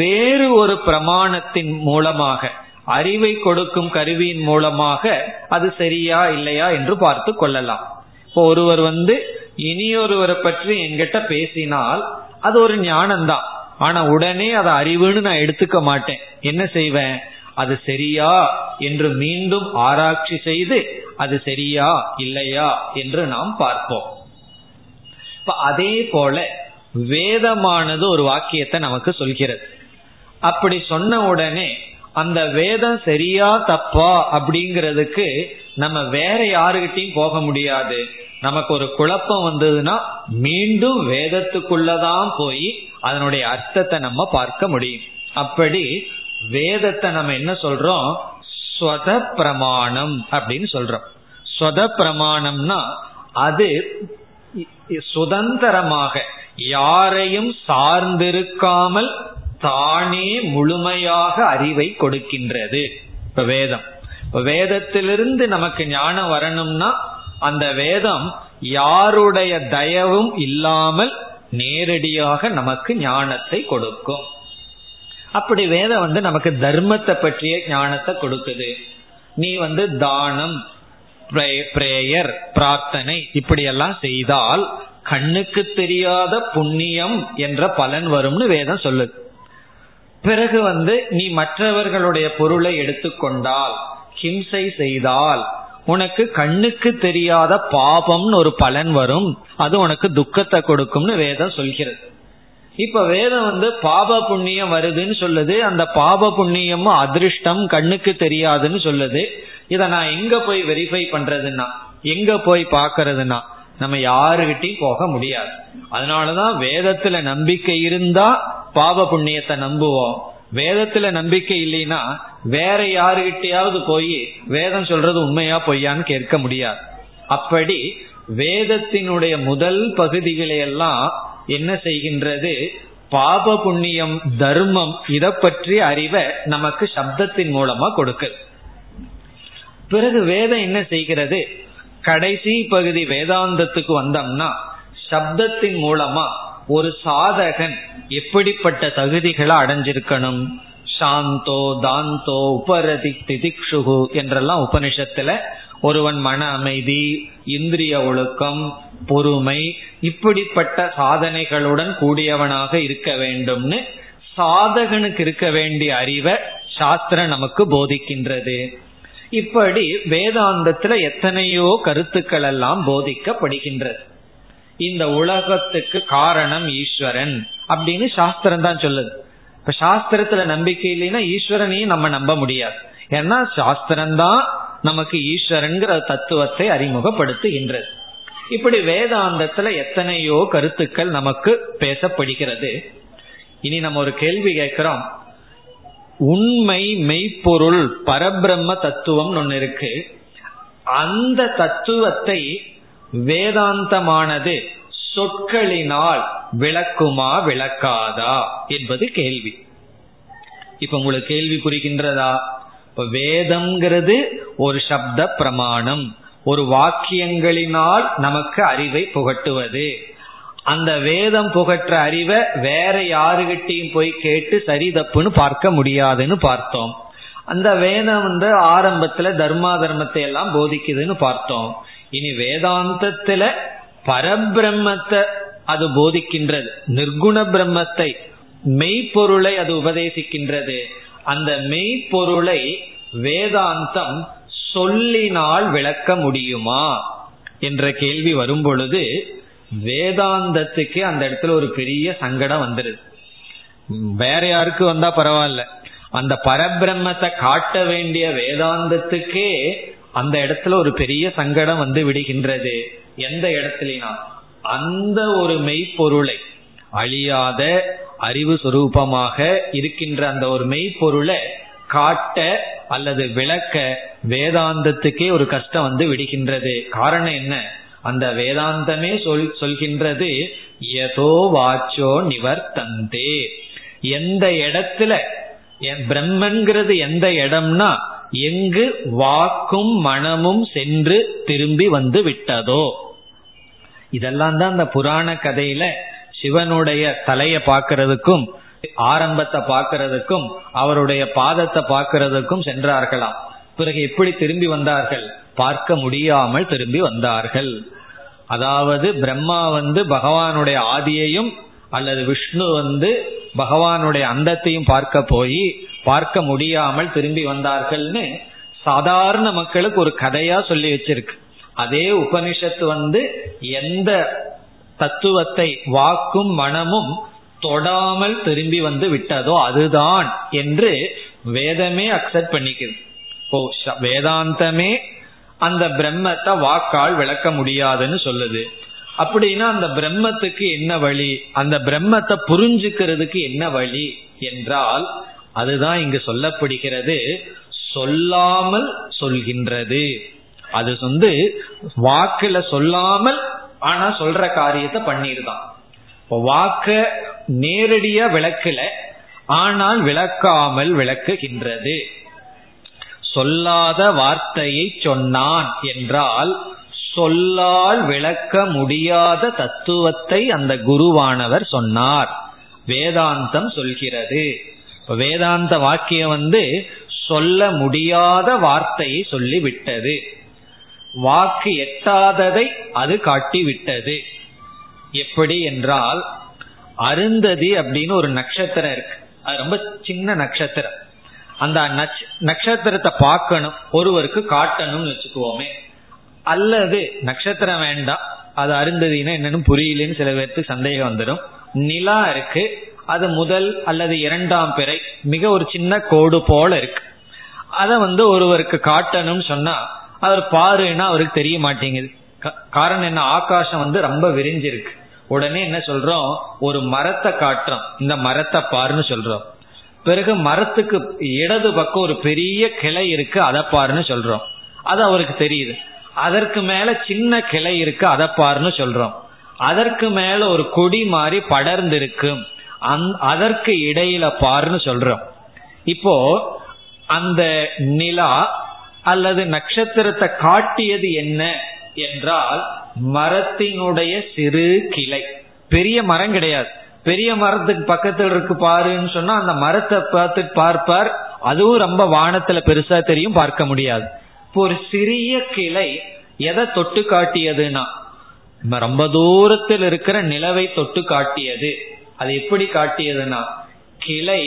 வேறு ஒரு பிரமாணத்தின் மூலமாக அறிவை கொடுக்கும் கருவியின் மூலமாக அது சரியா இல்லையா என்று பார்த்து கொள்ளலாம். இப்போ ஒருவர் வந்து இனியொருவரை பற்றி என்கிட்ட பேசினால் அது ஒரு ஞானம்தான். ஆனா உடனே அதை அறிவுன்னு நான் எடுத்துக்க மாட்டேன். என்ன செய்வேன்? அது சரியா என்று மீண்டும் ஆராய்ச்சி செய்து அது சரியா இல்லையா என்று நாம் பார்ப்போம். இப்ப அதே போல வேதமானது ஒரு வாக்கியத்தை நமக்கு சொல்கிறது. அப்படி சொன்ன உடனே அந்த வேதம் சரியா தப்பா அப்படிங்கிறதுக்கு நம்ம வேற யாருகிட்டையும் போக முடியாது. நமக்கு ஒரு குழப்பம் வந்ததுன்னா மீண்டும் வேதத்துக்குள்ளதான் போய் அதனுடைய அர்த்தத்தை நம்ம பார்க்க முடியும். அப்படி வேதத்தை நம்ம என்ன சொல்றோம்? ஸ்வத பிரமாணம் அப்படின்னு சொல்றோம். ஸ்வத பிரமாணம்னா அது சுதந்திரமாக யாரையும் சார்ந்திருக்காமல் தானே முழுமையாக அறிவை கொடுக்கின்றது. இப்ப வேதம். இப்ப வேதத்திலிருந்து நமக்கு ஞானம் வரணும்னா அந்த வேதம் யாருடைய தயவும் இல்லாமல் நேரடியாக நமக்கு ஞானத்தை கொடுக்கும். அப்படி வேதம் வந்து நமக்கு தர்மத்தை பற்றிய ஞானத்தை கொடுக்குது. நீ வந்து தானம் பிரேயர் பிரார்த்தனை இப்படியெல்லாம் செய்தால் கண்ணுக்கு தெரியாத புண்ணியம் என்ற பலன் வரும்னு வேதம் சொல்லுது. பிறகு வந்து நீ மற்றவர்களுடைய பொருளை எடுத்துக்கொண்டால் ஹிம்சை செய்தால் உனக்கு கண்ணுக்கு தெரியாத பாபம்னு ஒரு பலன் வரும். அது உனக்கு துக்கத்தை கொடுக்கும்னு வேதம் சொல்கிறது. இப்ப வேதம் வந்து பாப புண்ணியம் வருதுன்னு சொல்லுது. அந்த பாப புண்ணியமும் அதிர்ஷ்டம் கண்ணுக்கு தெரியாதுன்னு சொல்லுது. இத நான் எங்க போய் வெரிஃபை பண்றதுன்னா எங்க போய் பாக்கிறதுனா நம்ம யாருகிட்டையும் போக முடியாது. அதனாலதான் வேதத்துல நம்பிக்கை இருந்தா பாப புண்ணியத்தை நம்புவோம். வேதத்துல நம்பிக்கை இல்லைன்னா வேற யாருகிட்டையாவது போய் வேதம் சொல்றது உண்மையா பொய்யான்னு கேட்க முடியாது. அப்படி வேதத்தினுடைய முதல் பகுதிகளை எல்லாம் என்ன செய்கின்றது? பாப புண்ணியம் தர்மம் இதை பற்றி அறிவை நமக்கு சப்தத்தின் மூலமா கொடுக்குது பிறகு வேதம் என்ன செய்கிறது? கடைசி பகுதி வேதாந்தத்துக்கு வந்தோம்னா சப்தத்தின் மூலமா ஒரு சாதகன் எப்படிப்பட்ட தகுதிகளை அடைஞ்சிருக்கணும்? சாந்தோ தாந்தோ உபரதி திதிக்ஷுகு என்றெல்லாம் உபனிஷத்துல ஒருவன் மன அமைதி இந்திரிய ஒழுக்கம் பொறுமை இப்படிப்பட்ட சாதனைகளுடன் கூடியவனாக இருக்க வேண்டும்னு சாதகனுக்கு இருக்க வேண்டிய அறிவை சாஸ்திரம் நமக்கு போதிக்கின்றது. இப்படி வேதாந்தத்துல எத்தனையோ கருத்துக்கள் எல்லாம் போதிக்கப்படுகின்றது. இந்த உலகத்துக்கு காரணம் ஈஸ்வரன் அப்படின்னு சாஸ்திரம் தான் சொல்லுது. இப்ப சாஸ்திரத்துல நம்பிக்கை இல்லைன்னா ஈஸ்வரனையும் நம்ம நம்ப முடியாது. ஏன்னா சாஸ்திரம் தான் நமக்கு ஈஸ்வரன்கிற தத்துவத்தை அறிமுகப்படுத்துகின்றது. இப்படி வேதாந்தத்துல எத்தனையோ கருத்துக்கள் நமக்கு பேசப்படுகிறது. இனி நம்ம ஒரு கேள்வி கேட்கிறோம். உண்மை மெய்ப்பொருள் பரபிரம்ம தத்துவம் ஒன்னு இருக்கு. அந்த தத்துவத்தை வேதாந்தமானது சொற்களினால் விளக்குமா விளக்காதா என்பது கேள்வி. இப்ப உங்களுக்கு கேள்வி புரிகின்றதா? இப்ப வேதம்ங்கிறது ஒரு சப்த பிரமாணம். ஒரு வாக்கியங்களினால் நமக்கு அறிவை புகட்டுவது. அந்த வேதம் புகற்ற அறிவை வேற யாருகிட்டையும் போய் கேட்டு சரி தப்புன்னு பார்க்க முடியாதுன்னு பார்த்தோம். அந்த வேதம் வந்து ஆரம்பத்துல தர்மா தர்மத்தை எல்லாம் போதிக்குதுன்னு பார்த்தோம். இனி வேதாந்தத்துல பரபிரம்மத்தை அது போதிக்கின்றது. நிர்குண பிரம்மத்தை மெய்ப்பொருளை அது உபதேசிக்கின்றது. அந்த மெய்ப்பொருளை வேதாந்தம் சொல்லினால் விளக்க முடியுமா? என்ற கேள்வி வரும் பொழுது வேதாந்தத்துக்கு அந்த இடத்துல ஒரு பெரிய சங்கடம் வந்துடுது வேற யாருக்கு வந்தா பரவாயில்ல. அந்த பரபிரம்மத்தை காட்ட வேண்டிய வேதாந்தத்துக்கே அந்த இடத்துல ஒரு பெரிய சங்கடம் வந்து விடுகின்றது. எந்த இடத்துலனா அந்த ஒரு மெய்ப்பொருளை அழியாத அறிவு சுரூபமாக இருக்கின்ற அந்த ஒரு மெய்ப்பொருளை காட்ட அல்லது விளக்க வேதாந்தத்துக்கே ஒரு கஷ்டம் வந்து விடுகின்றது. காரணம் என்ன? அந்த வேதாந்தமே சொல் சொல்கின்றது எதோ வாச்சோ நிவர்த்தந்தே எந்த இடத்துல பிரம்மன்கிறது எந்த இடம்னா எங்கு வாக்கும் மனமும் சென்று திரும்பி வந்து விட்டதோ. இதெல்லாம் தான் அந்த புராண கதையில சிவனுடைய தலையை பார்க்கறதுக்கும் ஆரம்பத்தை பார்க்கறதுக்கும் அவருடைய பாதத்தை பார்க்கறதுக்கும் சென்றார்களாம். பிறகு எப்படி திரும்பி வந்தார்கள்? பார்க்க முடியாமல் திரும்பி வந்தார்கள். அதாவது பிரம்மா வந்து பகவானுடைய ஆதியையும் அல்லது விஷ்ணு வந்து பகவானுடைய அந்தத்தையும் பார்க்க போய் பார்க்க முடியாமல் திரும்பி வந்தார்கள்னு சாதாரண மக்களுக்கு ஒரு கதையா சொல்லி வச்சிருக்கு. அதே உபனிஷத்து வந்து எந்த தத்துவத்தை வாக்கும் மனமும் தொடாமல் திரும்பி வந்து விட்டதோ அதுதான் என்று வேதமே அக்செப்ட் பண்ணிக்குது. ஓ வேதாந்தமே அந்த பிரம்மத்தை வாக்கால் விளக்க முடியாதுன்னு சொல்லுது. அப்படின்னா அந்த பிரம்மத்துக்கு என்ன வழி? அந்த பிரம்மத்தை புரிஞ்சுக்கிறதுக்கு என்ன வழி என்றால் அதுதான் இங்கு சொல்லப்படுகிறது சொல்லாமல் சொல்கின்றது. அது வந்து வாக்குல சொல்லாமல் ஆனா சொல்ற காரியத்தை பண்ணிருதான் வாக்க நேரடியா விளக்கல ஆனால் விளக்காமல் விளக்குகின்றது. சொல்லாத வார்த்தையை சொன்னான் என்றால் சொல்லால் விளக்க முடியாத தத்துவத்தை அந்த குருவானவர் சொன்னார். வேதாந்தம் சொல்கிறது. வேதாந்த வாக்கியம் வந்து சொல்ல முடியாத வார்த்தையை சொல்லி விட்டது வாக்கு எட்டாததை அது காட்டி விட்டது எப்படி என்றால் அருந்ததி அப்படின்னு ஒரு நட்சத்திரம் இருக்கு. அது ரொம்ப சின்ன நட்சத்திரம். அந்த நட்சத்திரத்தை பார்க்கணும். ஒருவருக்கு காட்டணும்னு வச்சுக்குவோமே. அல்லது நட்சத்திரம் வேண்டாம். அது அருந்ததினா என்னன்னு புரியலன்னு சில பேருக்கு சந்தேகம் வந்துடும் நிலா இருக்கு. அது முதல் அல்லது இரண்டாம் பிறை. மிக ஒரு சின்ன கோடு போல இருக்கு. அதை வந்து ஒருவருக்கு காட்டணும்னு சொன்னா அவர் பாருன்னா அவருக்கு தெரிய மாட்டேங்குது. காரணம் என்ன? ஆகாசம் வந்து ரொம்ப விரிஞ்சிருக்கு. உடனே என்ன சொல்றோம்? ஒரு மரத்தை காட்டுறோம். இந்த மரத்தை பாருன்னு சொல்றோம். பிறகு மரத்துக்கு இடது பக்கம் ஒரு பெரிய கிளை இருக்கு அதை பாருன்னு சொல்றோம். அது அவருக்கு தெரியுது. அதற்கு மேல சின்ன கிளை இருக்கு அதை பாருன்னு சொல்றோம். அதற்கு மேல ஒரு கொடி மாதிரி படர்ந்து அதற்கு இடையில பாருன்னு சொல்றோம். இப்போ அந்த நிலா அல்லது நட்சத்திரத்தை காட்டியது என்ன? என்றால் மரத்தினுடைய சிறு கிளை. பெரிய மரம் கிடையாது. பெரிய மரத்துக்கு பக்கத்தில் இருக்கு பாருன்னு சொன்னா அந்த மரத்தை பார்த்து பார்ப்பார். அதுவும் ரொம்ப வானத்துல பெருசா தெரியும் பார்க்க முடியாது. இப்போ ஒரு சிறிய கிளை எதை தொட்டு காட்டியதுன்னா ரொம்ப தூரத்தில் இருக்கிற நிலவை தொட்டு காட்டியது. அது எப்படி காட்டியதுன்னா கிளை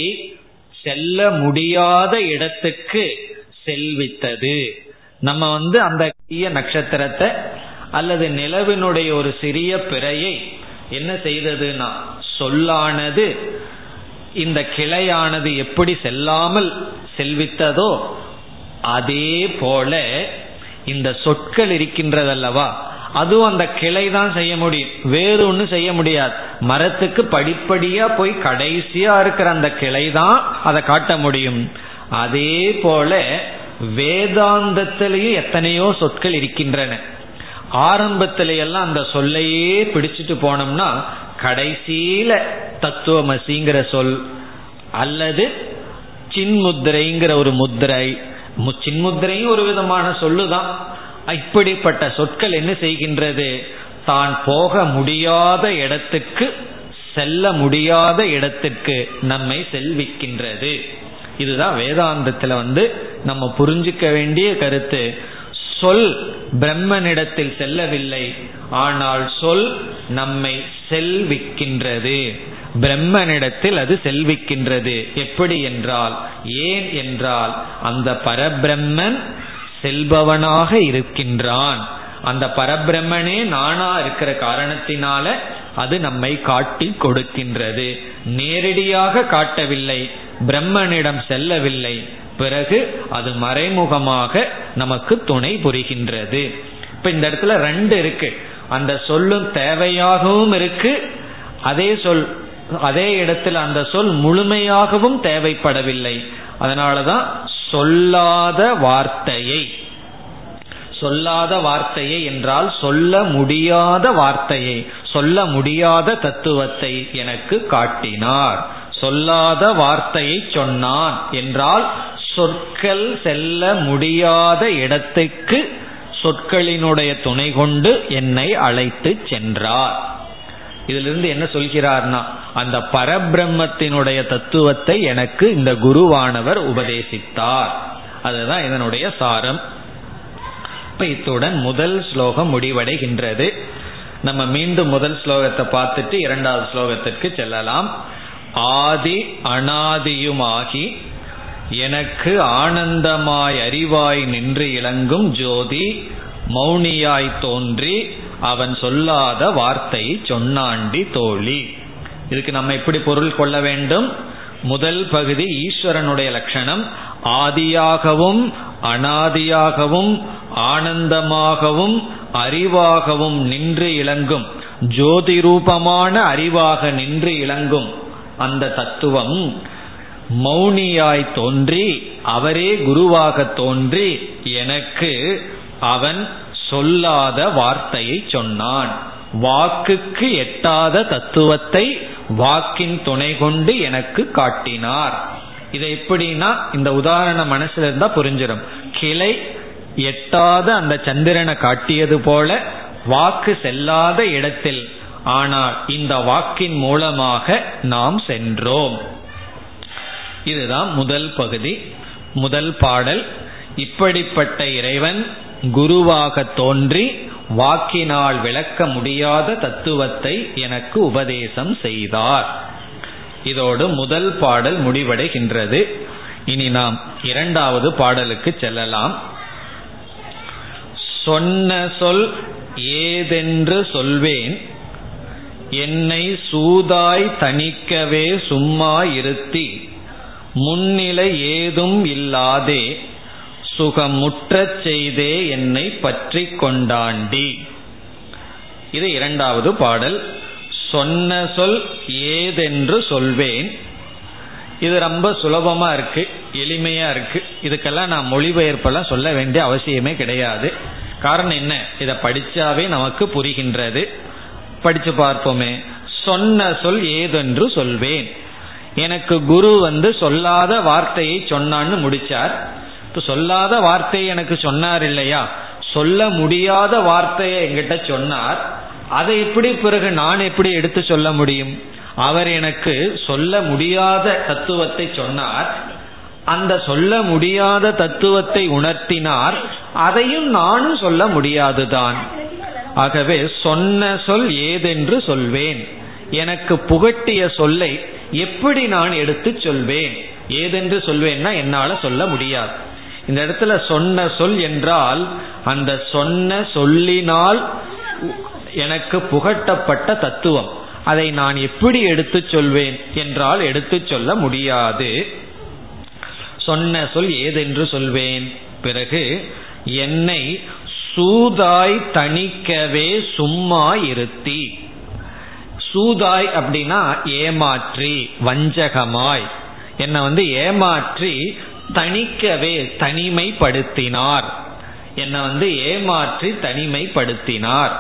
செல்ல முடியாத இடத்துக்கு செல்வித்தது. நம்ம வந்து அந்த நட்சத்திரத்தை அல்லது நிலவினுடைய ஒரு சிறிய பிறையை என்ன செய்ததுன்னா சொல்லானது. இந்த கிளையானது எப்படி செல்லாமல் செல்வித்ததோ அதே போல இந்த சொற்கள் இருக்கின்றதல்லவா? அதுவும் அந்த கிளை தான் செய்ய முடியும். வேறு ஒன்றும் செய்ய முடியாது. மரத்துக்கு படிப்படியா போய் கடைசியா இருக்கிற அந்த கிளை தான் அதை காட்ட முடியும். அதே போல வேதாந்தத்திலேயும் எத்தனையோ சொற்கள் இருக்கின்றன. ஆரம்பத்தில எல்லாம் அந்த சொல்லையே பிடிச்சிட்டு போனோம்னா கடைசியில தத்துவமசிங்கிற சொல் அல்லது சின்முத்திரைங்கிற ஒரு முத்திரை சின்முத்திரையும் ஒரு விதமான சொல்லுதான். இப்படிப்பட்ட சொற்கள் என்ன செய்கின்றது? தான் போக முடியாத இடத்துக்கு செல்ல முடியாத இடத்துக்கு நம்மை செல்விக்கின்றது. இதுதான் வேதாந்தத்தில் வந்து நம்ம புரிஞ்சுக்க வேண்டிய கருத்து. சொல் பிரம்மனிடத்தில் செல்லவில்லை. ஆனால் சொல் நம்மை செல்விக்கின்றது. பிரம்மனிடத்தில் அது செல்விக்கின்றது. எப்படி என்றால் ஏன் என்றால் அந்த பரபிரம்மன் செல்பவனாக இருக்கின்றான். அந்த பரபிரம்மனே நானா இருக்கிற காரணத்தினால அது நம்மை காட்டி கொடுக்கின்றது. நேரடியாக காட்டவில்லை. பிரம்மனிடம் செல்லவில்லை. பிறகு அது மறைமுகமாக நமக்கு துணை புரிகின்றது. இப்ப இந்த இடத்துல ரெண்டு இருக்கு. அந்த சொல்லும் தேவையாகவும் இருக்கு. அதே சொல் அதே இடத்துல அந்த சொல் முழுமையாகவும் தேவைப்படவில்லை. அதனாலதான் சொல்லாத வார்த்தையை சொல்லாத வார்த்தையை என்றால் சொல்ல முடியாத வார்த்தையை சொல்ல முடியாத தத்துவத்தை எனக்கு காட்டினார். சொல்லாத வார்த்தையை சொன்னான் என்றால் சொற்கள் செல்ல முடியாத இடத்துக்கு சொற்களினுடைய துணை கொண்டு என்னை அழைத்து சென்றார். இதிலிருந்து என்ன சொல்கிறார்னா அந்த பரபிரம்மத்தினுடைய தத்துவத்தை எனக்கு இந்த குருவானவர் உபதேசித்தார். அதுதான் இதனுடைய சாரம். இப்ப இத்துடன் முதல் ஸ்லோகம் முடிவடைகின்றது. நம்ம மீண்டும் முதல் ஸ்லோகத்தை பார்த்துட்டு இரண்டாவது ஸ்லோகத்திற்கு செல்லலாம். ஆதி அனாதியுமாகி எனக்கு ஆனந்தமாய் அறிவாய் நின்று இளங்கும் ஜோதி மௌனியாய் தோன்றி அவன் சொல்லாத வார்த்தையை சொன்னாண்டி தோழி. இதுக்கு நம்ம எப்படி பொருள் கொள்ள வேண்டும்? முதல் பகுதி ஈஸ்வரனுடைய லட்சணம். ஆதியாகவும் அனாதியாகவும் ஆனந்தமாகவும் அறிவாகவும் நின்று இளங்கும் ஜோதி ரூபமான அறிவாக நின்று இளங்கும் அந்த தத்துவம் மௌனியாய் தோன்றி அவரே குருவாக தோன்றி எனக்கு அவன் சொல்லாத வார்த்தையை சொன்னான். வாக்குக்கு எட்டாத தத்துவத்தை வாக்கின் துணை கொண்டு எனக்கு காட்டினார். இதை எப்படின்னா இந்த உதாரணம் மனசுல இருந்தா புரிஞ்சிடும் கிளை எட்டாத அந்த சந்திரனை காட்டியது போல வாக்கு செல்லாத இடத்தில் ஆனால் இந்த வாக்கின் மூலமாக நாம் சென்றோம். இதுதான் முதல் பகுதி முதல் பாடல். இப்படிப்பட்ட இறைவன் குருவாக தோன்றி வாக்கினால் விளக்க முடியாத தத்துவத்தை எனக்கு உபதேசம் செய்தார். இதோடு முதல் பாடல் முடிவடைகின்றது. இனி நாம் இரண்டாவது பாடலுக்கு செல்லலாம். சொன்ன சொல் ஏதென்று சொல்வேன் என்னை சூதாய் தணிக்கவே சும்மா இருத்தி. முன்னிலை ஏதும் இல்லாதே சுகமுற்றச் செய்தே என்னை பற்றி கொண்டாண்டி. இது இரண்டாவது பாடல். சொன்ன சொல் ஏதென்று சொல்வேன். இது ரொம்ப சுலபமா இருக்கு எளிமையா இருக்கு. இதுக்கெல்லாம் நான் மொழிபெயர்ப்பெல்லாம் சொல்ல வேண்டிய அவசியமே கிடையாது. காரணம் என்ன? இதை படிச்சாவே நமக்கு புரிகின்றது. படிச்சு பார்ப்போமே. சொன்ன சொல் ஏதென்று சொல்வேன். எனக்கு குரு வந்து சொல்லாத வார்த்தையை சொன்னான்னு முடிச்சார். இப்போ சொல்லாத வார்த்தையை எனக்கு சொன்னார் இல்லையா? சொல்ல முடியாத வார்த்தையை என்கிட்ட சொன்னார். அதை எப்படி பிறகு நான் எப்படி எடுத்து சொல்ல முடியும்? அவர் எனக்கு சொல்ல முடியாத தத்துவத்தை சொன்னார். அந்த சொல்ல முடியாத தத்துவத்தை உணர்த்தினார். அதையும் நானும் சொல்ல முடியாதுதான். ஆகவே சொன்ன சொல் ஏதென்று சொல்வேன். எனக்கு புகட்டிய சொல்லை எப்படி நான் எடுத்து சொல்வேன்? ஏதென்று சொல்வேன்னா என்னால சொல்ல முடியாது. இந்த இடத்துல சொன்ன சொல் என்றால் அந்த சொன்ன சொல்லினால் எனக்கு புகட்டப்பட்ட தத்துவம். அதை நான் எப்படி எடுத்து சொல்வேன் என்றால் எடுத்து சொல்ல முடியாது. சொன்ன சொல் ஏதென்று சொல்வேன். பிறகு என்னை சூதாய் தணிக்கவே சும்மா இருத்தி. சூதாய் அப்படின்னா ஏமாற்றி வஞ்சகமாய். என்னை வந்து ஏமாற்றி தணிக்கவே தனிமைப்படுத்தினார். என்னை வந்து ஏமாற்றி தனிமைப்படுத்தினார்.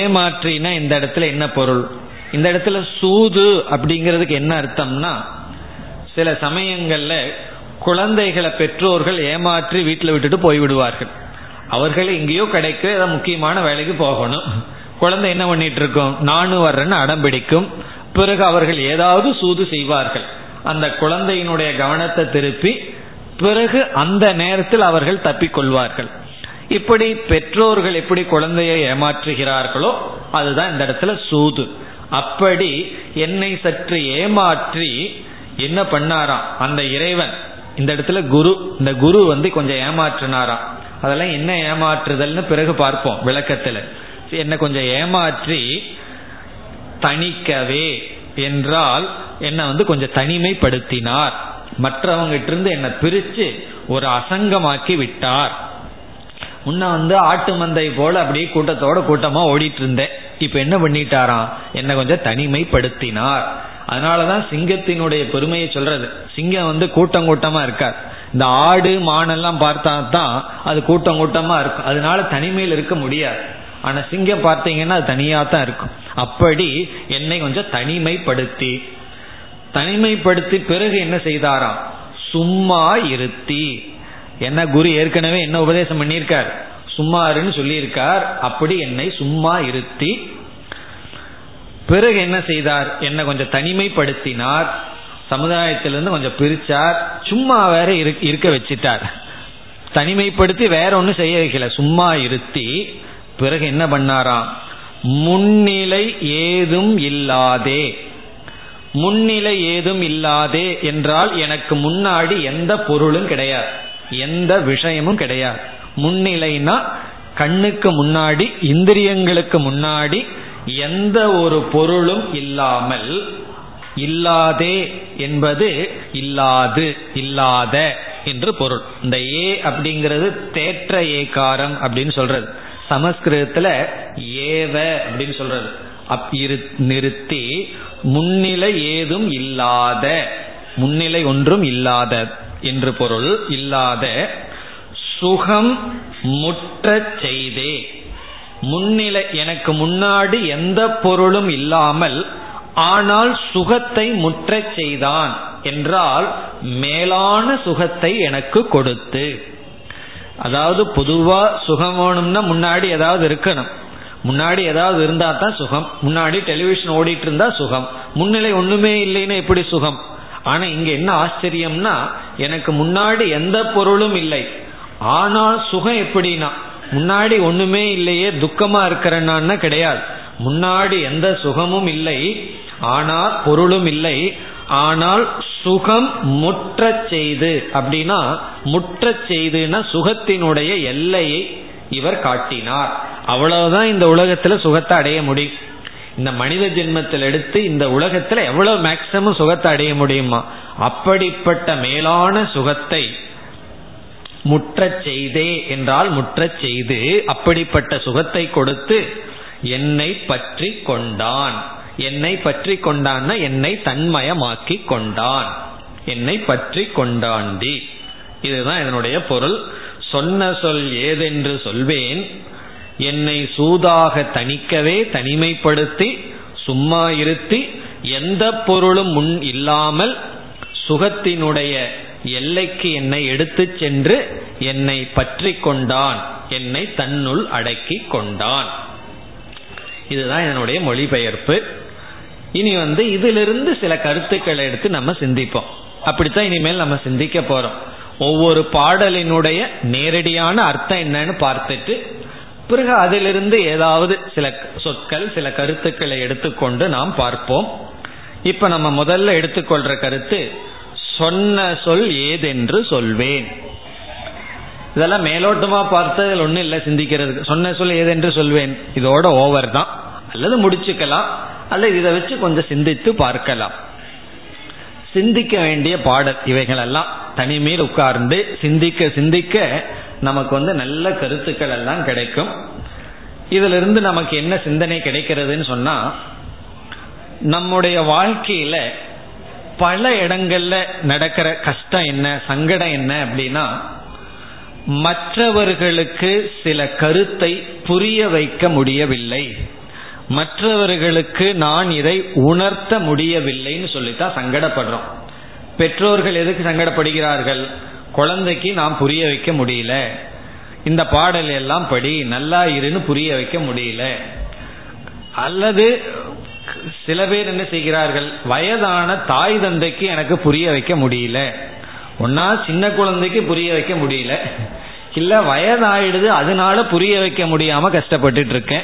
ஏமாற்றினா இந்த இடத்துல என்ன பொருள்? இந்த இடத்துல சூது அப்படிங்கிறதுக்கு என்ன அர்த்தம்னா சில சமயங்கள்ல குழந்தைகளை பெற்றோர்கள் ஏமாற்றி வீட்டில் விட்டுட்டு போய்விடுவார்கள். அவர்கள் எங்கேயோ கிடைக்க முக்கியமான வேலைக்கு போகணும். குழந்தை என்ன பண்ணிட்டு இருக்கோம் நானும் வர்றேன்னு அடம் பிடிக்கும். பிறகு அவர்கள் ஏதாவது சூது செய்வார்கள். அந்த குழந்தையினுடைய கவனத்தை திருப்பி பிறகு அந்த நேரத்தில் அவர்கள் தப்பிக்கொள்வார்கள். இப்படி பெற்றோர்கள் எப்படி குழந்தையை ஏமாற்றுகிறார்களோ அதுதான் இந்த இடத்துல சூது. அப்படி என்னை சற்று ஏமாற்றி என்ன பண்ணாராம்? அந்த இறைவன் இந்த இடத்துல குரு இந்த குரு வந்து கொஞ்சம் ஏமாற்றினாராம். அதெல்லாம் என்ன ஏமாற்றுதல்னு பிறகு பார்ப்போம் விளக்கத்துல. என்னை கொஞ்சம் ஏமாற்றி தணிக்கவே என்றால் என்னை வந்து கொஞ்சம் தனிமைப்படுத்தினார். மற்றவங்கிட்ட இருந்து என்னை பிரித்து ஒரு அசங்கமாக்கி விட்டார். முன்ன வந்து ஆட்டு மந்தை போல அப்படியே கூட்டத்தோட கூட்டமா ஓடிட்டு இருந்தேன் இப்ப என்ன பண்ணிட்டாராம்? என்ன கொஞ்சம் தனிமைப்படுத்தினார். அதனாலதான் சிங்கத்தினுடைய பெருமையை சொல்றது. சிங்கம் வந்து கூட்டம் கூட்டமா இருக்கார். இந்த ஆடு மானெல்லாம் பார்த்தா தான் அது கூட்டம் கூட்டமா இருக்கும். அதனால தனிமையில் இருக்க முடியாது. ஆனா சிங்கம் பார்த்தீங்கன்னா அது தனியா தான் இருக்கும். அப்படி என்னை கொஞ்சம் தனிமைப்படுத்தி. தனிமைப்படுத்தி பிறகு என்ன செய்தாராம்? சும்மா இருத்தி. என்ன குரு ஏற்கனவே என்ன உபதேசம் பண்ணியிருக்கார்? சும்மாருன்னு சொல்லியிருக்கார். அப்படி என்னை சும்மா இருத்தி. பிறகு என்ன செய்தார்? என்னை கொஞ்சம் தனிமைப்படுத்தினார். சமுதாயத்திலிருந்து கொஞ்சம் பிரிச்சார். சும்மா வேற இருக்க வச்சிட்டார். தனிமைப்படுத்தி வேற ஒன்றும் செய்ய வைக்கல சும்மா இருத்தி. பிறகு என்ன பண்ணாராம்? முன்னிலை ஏதும் இல்லாதே. முன்னிலை ஏதும் இல்லாதே என்றால் எனக்கு முன்னாடி எந்த பொருளும் கிடையாது. எந்த விஷயமும் கிடையாது. முன்னிலைனா கண்ணுக்கு முன்னாடி இந்திரியங்களுக்கு முன்னாடி எந்த ஒரு பொருளும் இல்லாமல் இல்லாதே என்பது இல்லாது இல்லாத என்று பொருள். இந்த ஏ அப்படிங்கிறது தேற்ற ஏகாரம் அப்படின்னு சொல்றது. சமஸ்கிருதத்துல ஏவ அப்படின்னு சொல்றது. அப் இரு நிறுத்தி முன்னிலை ஏதும் இல்லாத முன்னிலை ஒன்றும் இல்லாத என்று பொருள் இல்லாத சுகம் முற்ற செய்தே. முன்னிலை எனக்கு முன்னாடி எந்த பொருளும் இல்லாமல் ஆனால் சுகத்தை முற்ற செய்தான் என்றால் மேலான சுகத்தை எனக்கு கொடுத்து. அதாவது பொதுவா சுகம் வேணும்னா முன்னாடி ஏதாவது இருக்கணும். முன்னாடி ஏதாவது இருந்தா தான் சுகம். முன்னாடி டெலிவிஷன் ஓடிட்டு இருந்தா சுகம். முன்னிலை ஒண்ணுமே இல்லைன்னா எப்படி சுகம்? ஆனா இங்க என்ன ஆச்சரியம்னா எனக்கு முன்னாடி எந்த பொருளும் இல்லை. ஆனால் சுகம் எப்படின்னா முன்னாடி ஒண்ணுமே இல்லையே துக்கமா இருக்கிறேன்னா கிடையாது. முன்னாடி எந்த சுகமும் இல்லை ஆனால் பொருளும் இல்லை. ஆனால் சுகம் முற்ற செய்து அப்படின்னா முற்ற செய்துன்னா சுகத்தினுடைய எல்லையை இவர் காட்டினார். அவ்வளவுதான் இந்த உலகத்துல சுகத்தை அடைய முடியும். இந்த மனித ஜென்மத்தில் எடுத்து இந்த உலகத்துல எவ்வளவு மேக்சிமம் சுகத்தை அடைய முடியுமா? அப்படிப்பட்ட மேலான சுகத்தை முற்றச் செய்தே என்றால் முற்றச் செய்து அப்படிப்பட்ட சுகத்தை கொடுத்து என்னை பற்றி கொண்டான். என்னை பற்றி கொண்டான்னா என்னை தன்மயமாக்கி கொண்டான். என்னை பற்றி கொண்டாண்டி. இதுதான் இதனுடைய பொருள். சொன்ன சொல் ஏதென்று சொல்வேன். என்னை சூதாக தணிக்கவே தனிமைப்படுத்தி சும்மா இருத்தி எந்த பொருளும் முன் இல்லாமல் சுகத்தினுடைய எல்லைக்கு என்னை எடுத்து சென்று என்னை பற்றி கொண்டான். என்னை தன்னுள் அடக்கி கொண்டான். இதுதான் என்னுடைய மொழிபெயர்ப்பு. இனி வந்து இதிலிருந்து சில கருத்துக்களை எடுத்து நம்ம சிந்திப்போம். அப்படித்தான் இனிமேல் நம்ம சிந்திக்க போறோம். ஒவ்வொரு பாடலினுடைய நேரடியான அர்த்தம் என்னன்னு பார்த்துட்டு பிறகு அதிலிருந்து ஏதாவது சில சொற்கள் சில கருத்துக்களை எடுத்துக்கொண்டு நாம் பார்ப்போம். இப்ப நம்ம முதல்ல எடுத்துக்கொள்ற கருத்து சொன்ன சொல் ஏதென்று சொல்வேன். இதெல்லாம் மேலோட்டமா பார்த்ததில் ஒன்றும் இல்லை சிந்திக்கிறதுக்கு. சொன்ன சொல் ஏதென்று சொல்வேன். இதோட ஓவர் தான். அல்லது முடிச்சுக்கலாம் அல்லது இதை வச்சு கொஞ்சம் சிந்தித்து பார்க்கலாம். சிந்திக்க வேண்டிய பாடல் இவைகள் எல்லாம் தனிமையில் உட்கார்ந்து சிந்திக்க சிந்திக்க நமக்கு வந்து நல்ல கருத்துக்கள் எல்லாம் கிடைக்கும். இதிலிருந்து நமக்கு என்ன சிந்தனை கிடைக்கிறதுன்னு சொன்னா நம்முடைய வாழ்க்கையில பல இடங்கள்ல நடக்கிற கஷ்டம் என்ன சங்கடம் என்ன அப்படின்னா மற்றவர்களுக்கு சில கருத்தை புரிய வைக்க முடியவில்லை. மற்றவர்களுக்கு நான் இதை உணர்த்த முடியவில்லைன்னு சொல்லித்தான் சங்கடப்படுறோம். பெற்றோர்கள் எதுக்கு சங்கடப்படுகிறார்கள்? குழந்தைக்கு நாம் புரிய வைக்க முடியல. இந்த பாடல் எல்லாம் படி நல்லா இருன்னு புரிய வைக்க முடியல. அல்லது சில பேர் என்ன செய்கிறார்கள்? வயதான தாய் தந்தைக்கு எனக்கு புரிய வைக்க முடியல. ஒன்னா சின்ன குழந்தைக்கு புரிய வைக்க முடியல. இல்ல வயதாயிடுது அதனால புரிய வைக்க முடியாம கஷ்டப்பட்டுட்டு இருக்கேன்.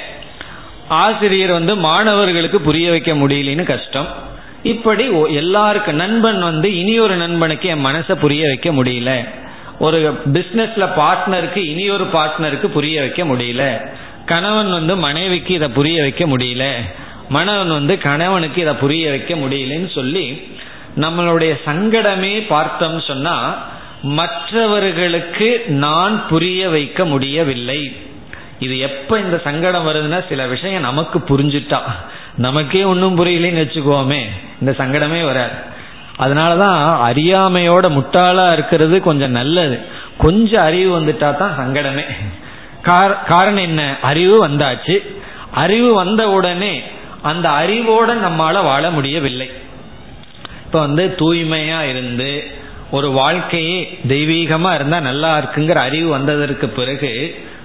ஆசிரியர் வந்து மாணவர்களுக்கு புரிய வைக்க முடியலன்னு கஷ்டம். இப்படி எல்லாருக்கும் நண்பன் வந்து இனி ஒரு நண்பனுக்கு என் மனசை புரிய வைக்க முடியல. ஒரு பிஸ்னஸ்ல பார்ட்னருக்கு இனி ஒரு பார்ட்னருக்கு புரிய வைக்க முடியல. கணவன் வந்து மனைவிக்கு இதை புரிய வைக்க முடியல. மணவன் வந்து கணவனுக்கு இதை புரிய வைக்க முடியலன்னு சொல்லி நம்மளுடைய சங்கடமே பார்த்தோம் சொன்னா மற்றவர்களுக்கு நான் புரிய வைக்க முடியவில்லை. இது எப்ப இந்த சங்கடம் வருதுன்னா சில விஷயம் நமக்கு புரிஞ்சுட்டா. நமக்கே ஒன்றும் புரியலன்னு வச்சுக்கோமே இந்த சங்கடமே வராது. அதனாலதான் அறியாமையோட முட்டாளா இருக்கிறது கொஞ்சம் நல்லது. கொஞ்சம் அறிவு வந்துட்டா தான் சங்கடமே. காரணம் என்ன? அறிவு வந்தாச்சு. அறிவு வந்த உடனே அந்த அறிவோட நம்மால வாழ முடியவில்லை. இப்ப வந்து தூய்மையா இருந்து ஒரு வாழ்க்கையே தெய்வீகமா இருந்தா நல்லா இருக்குங்கிற அறிவு வந்ததற்கு பிறகு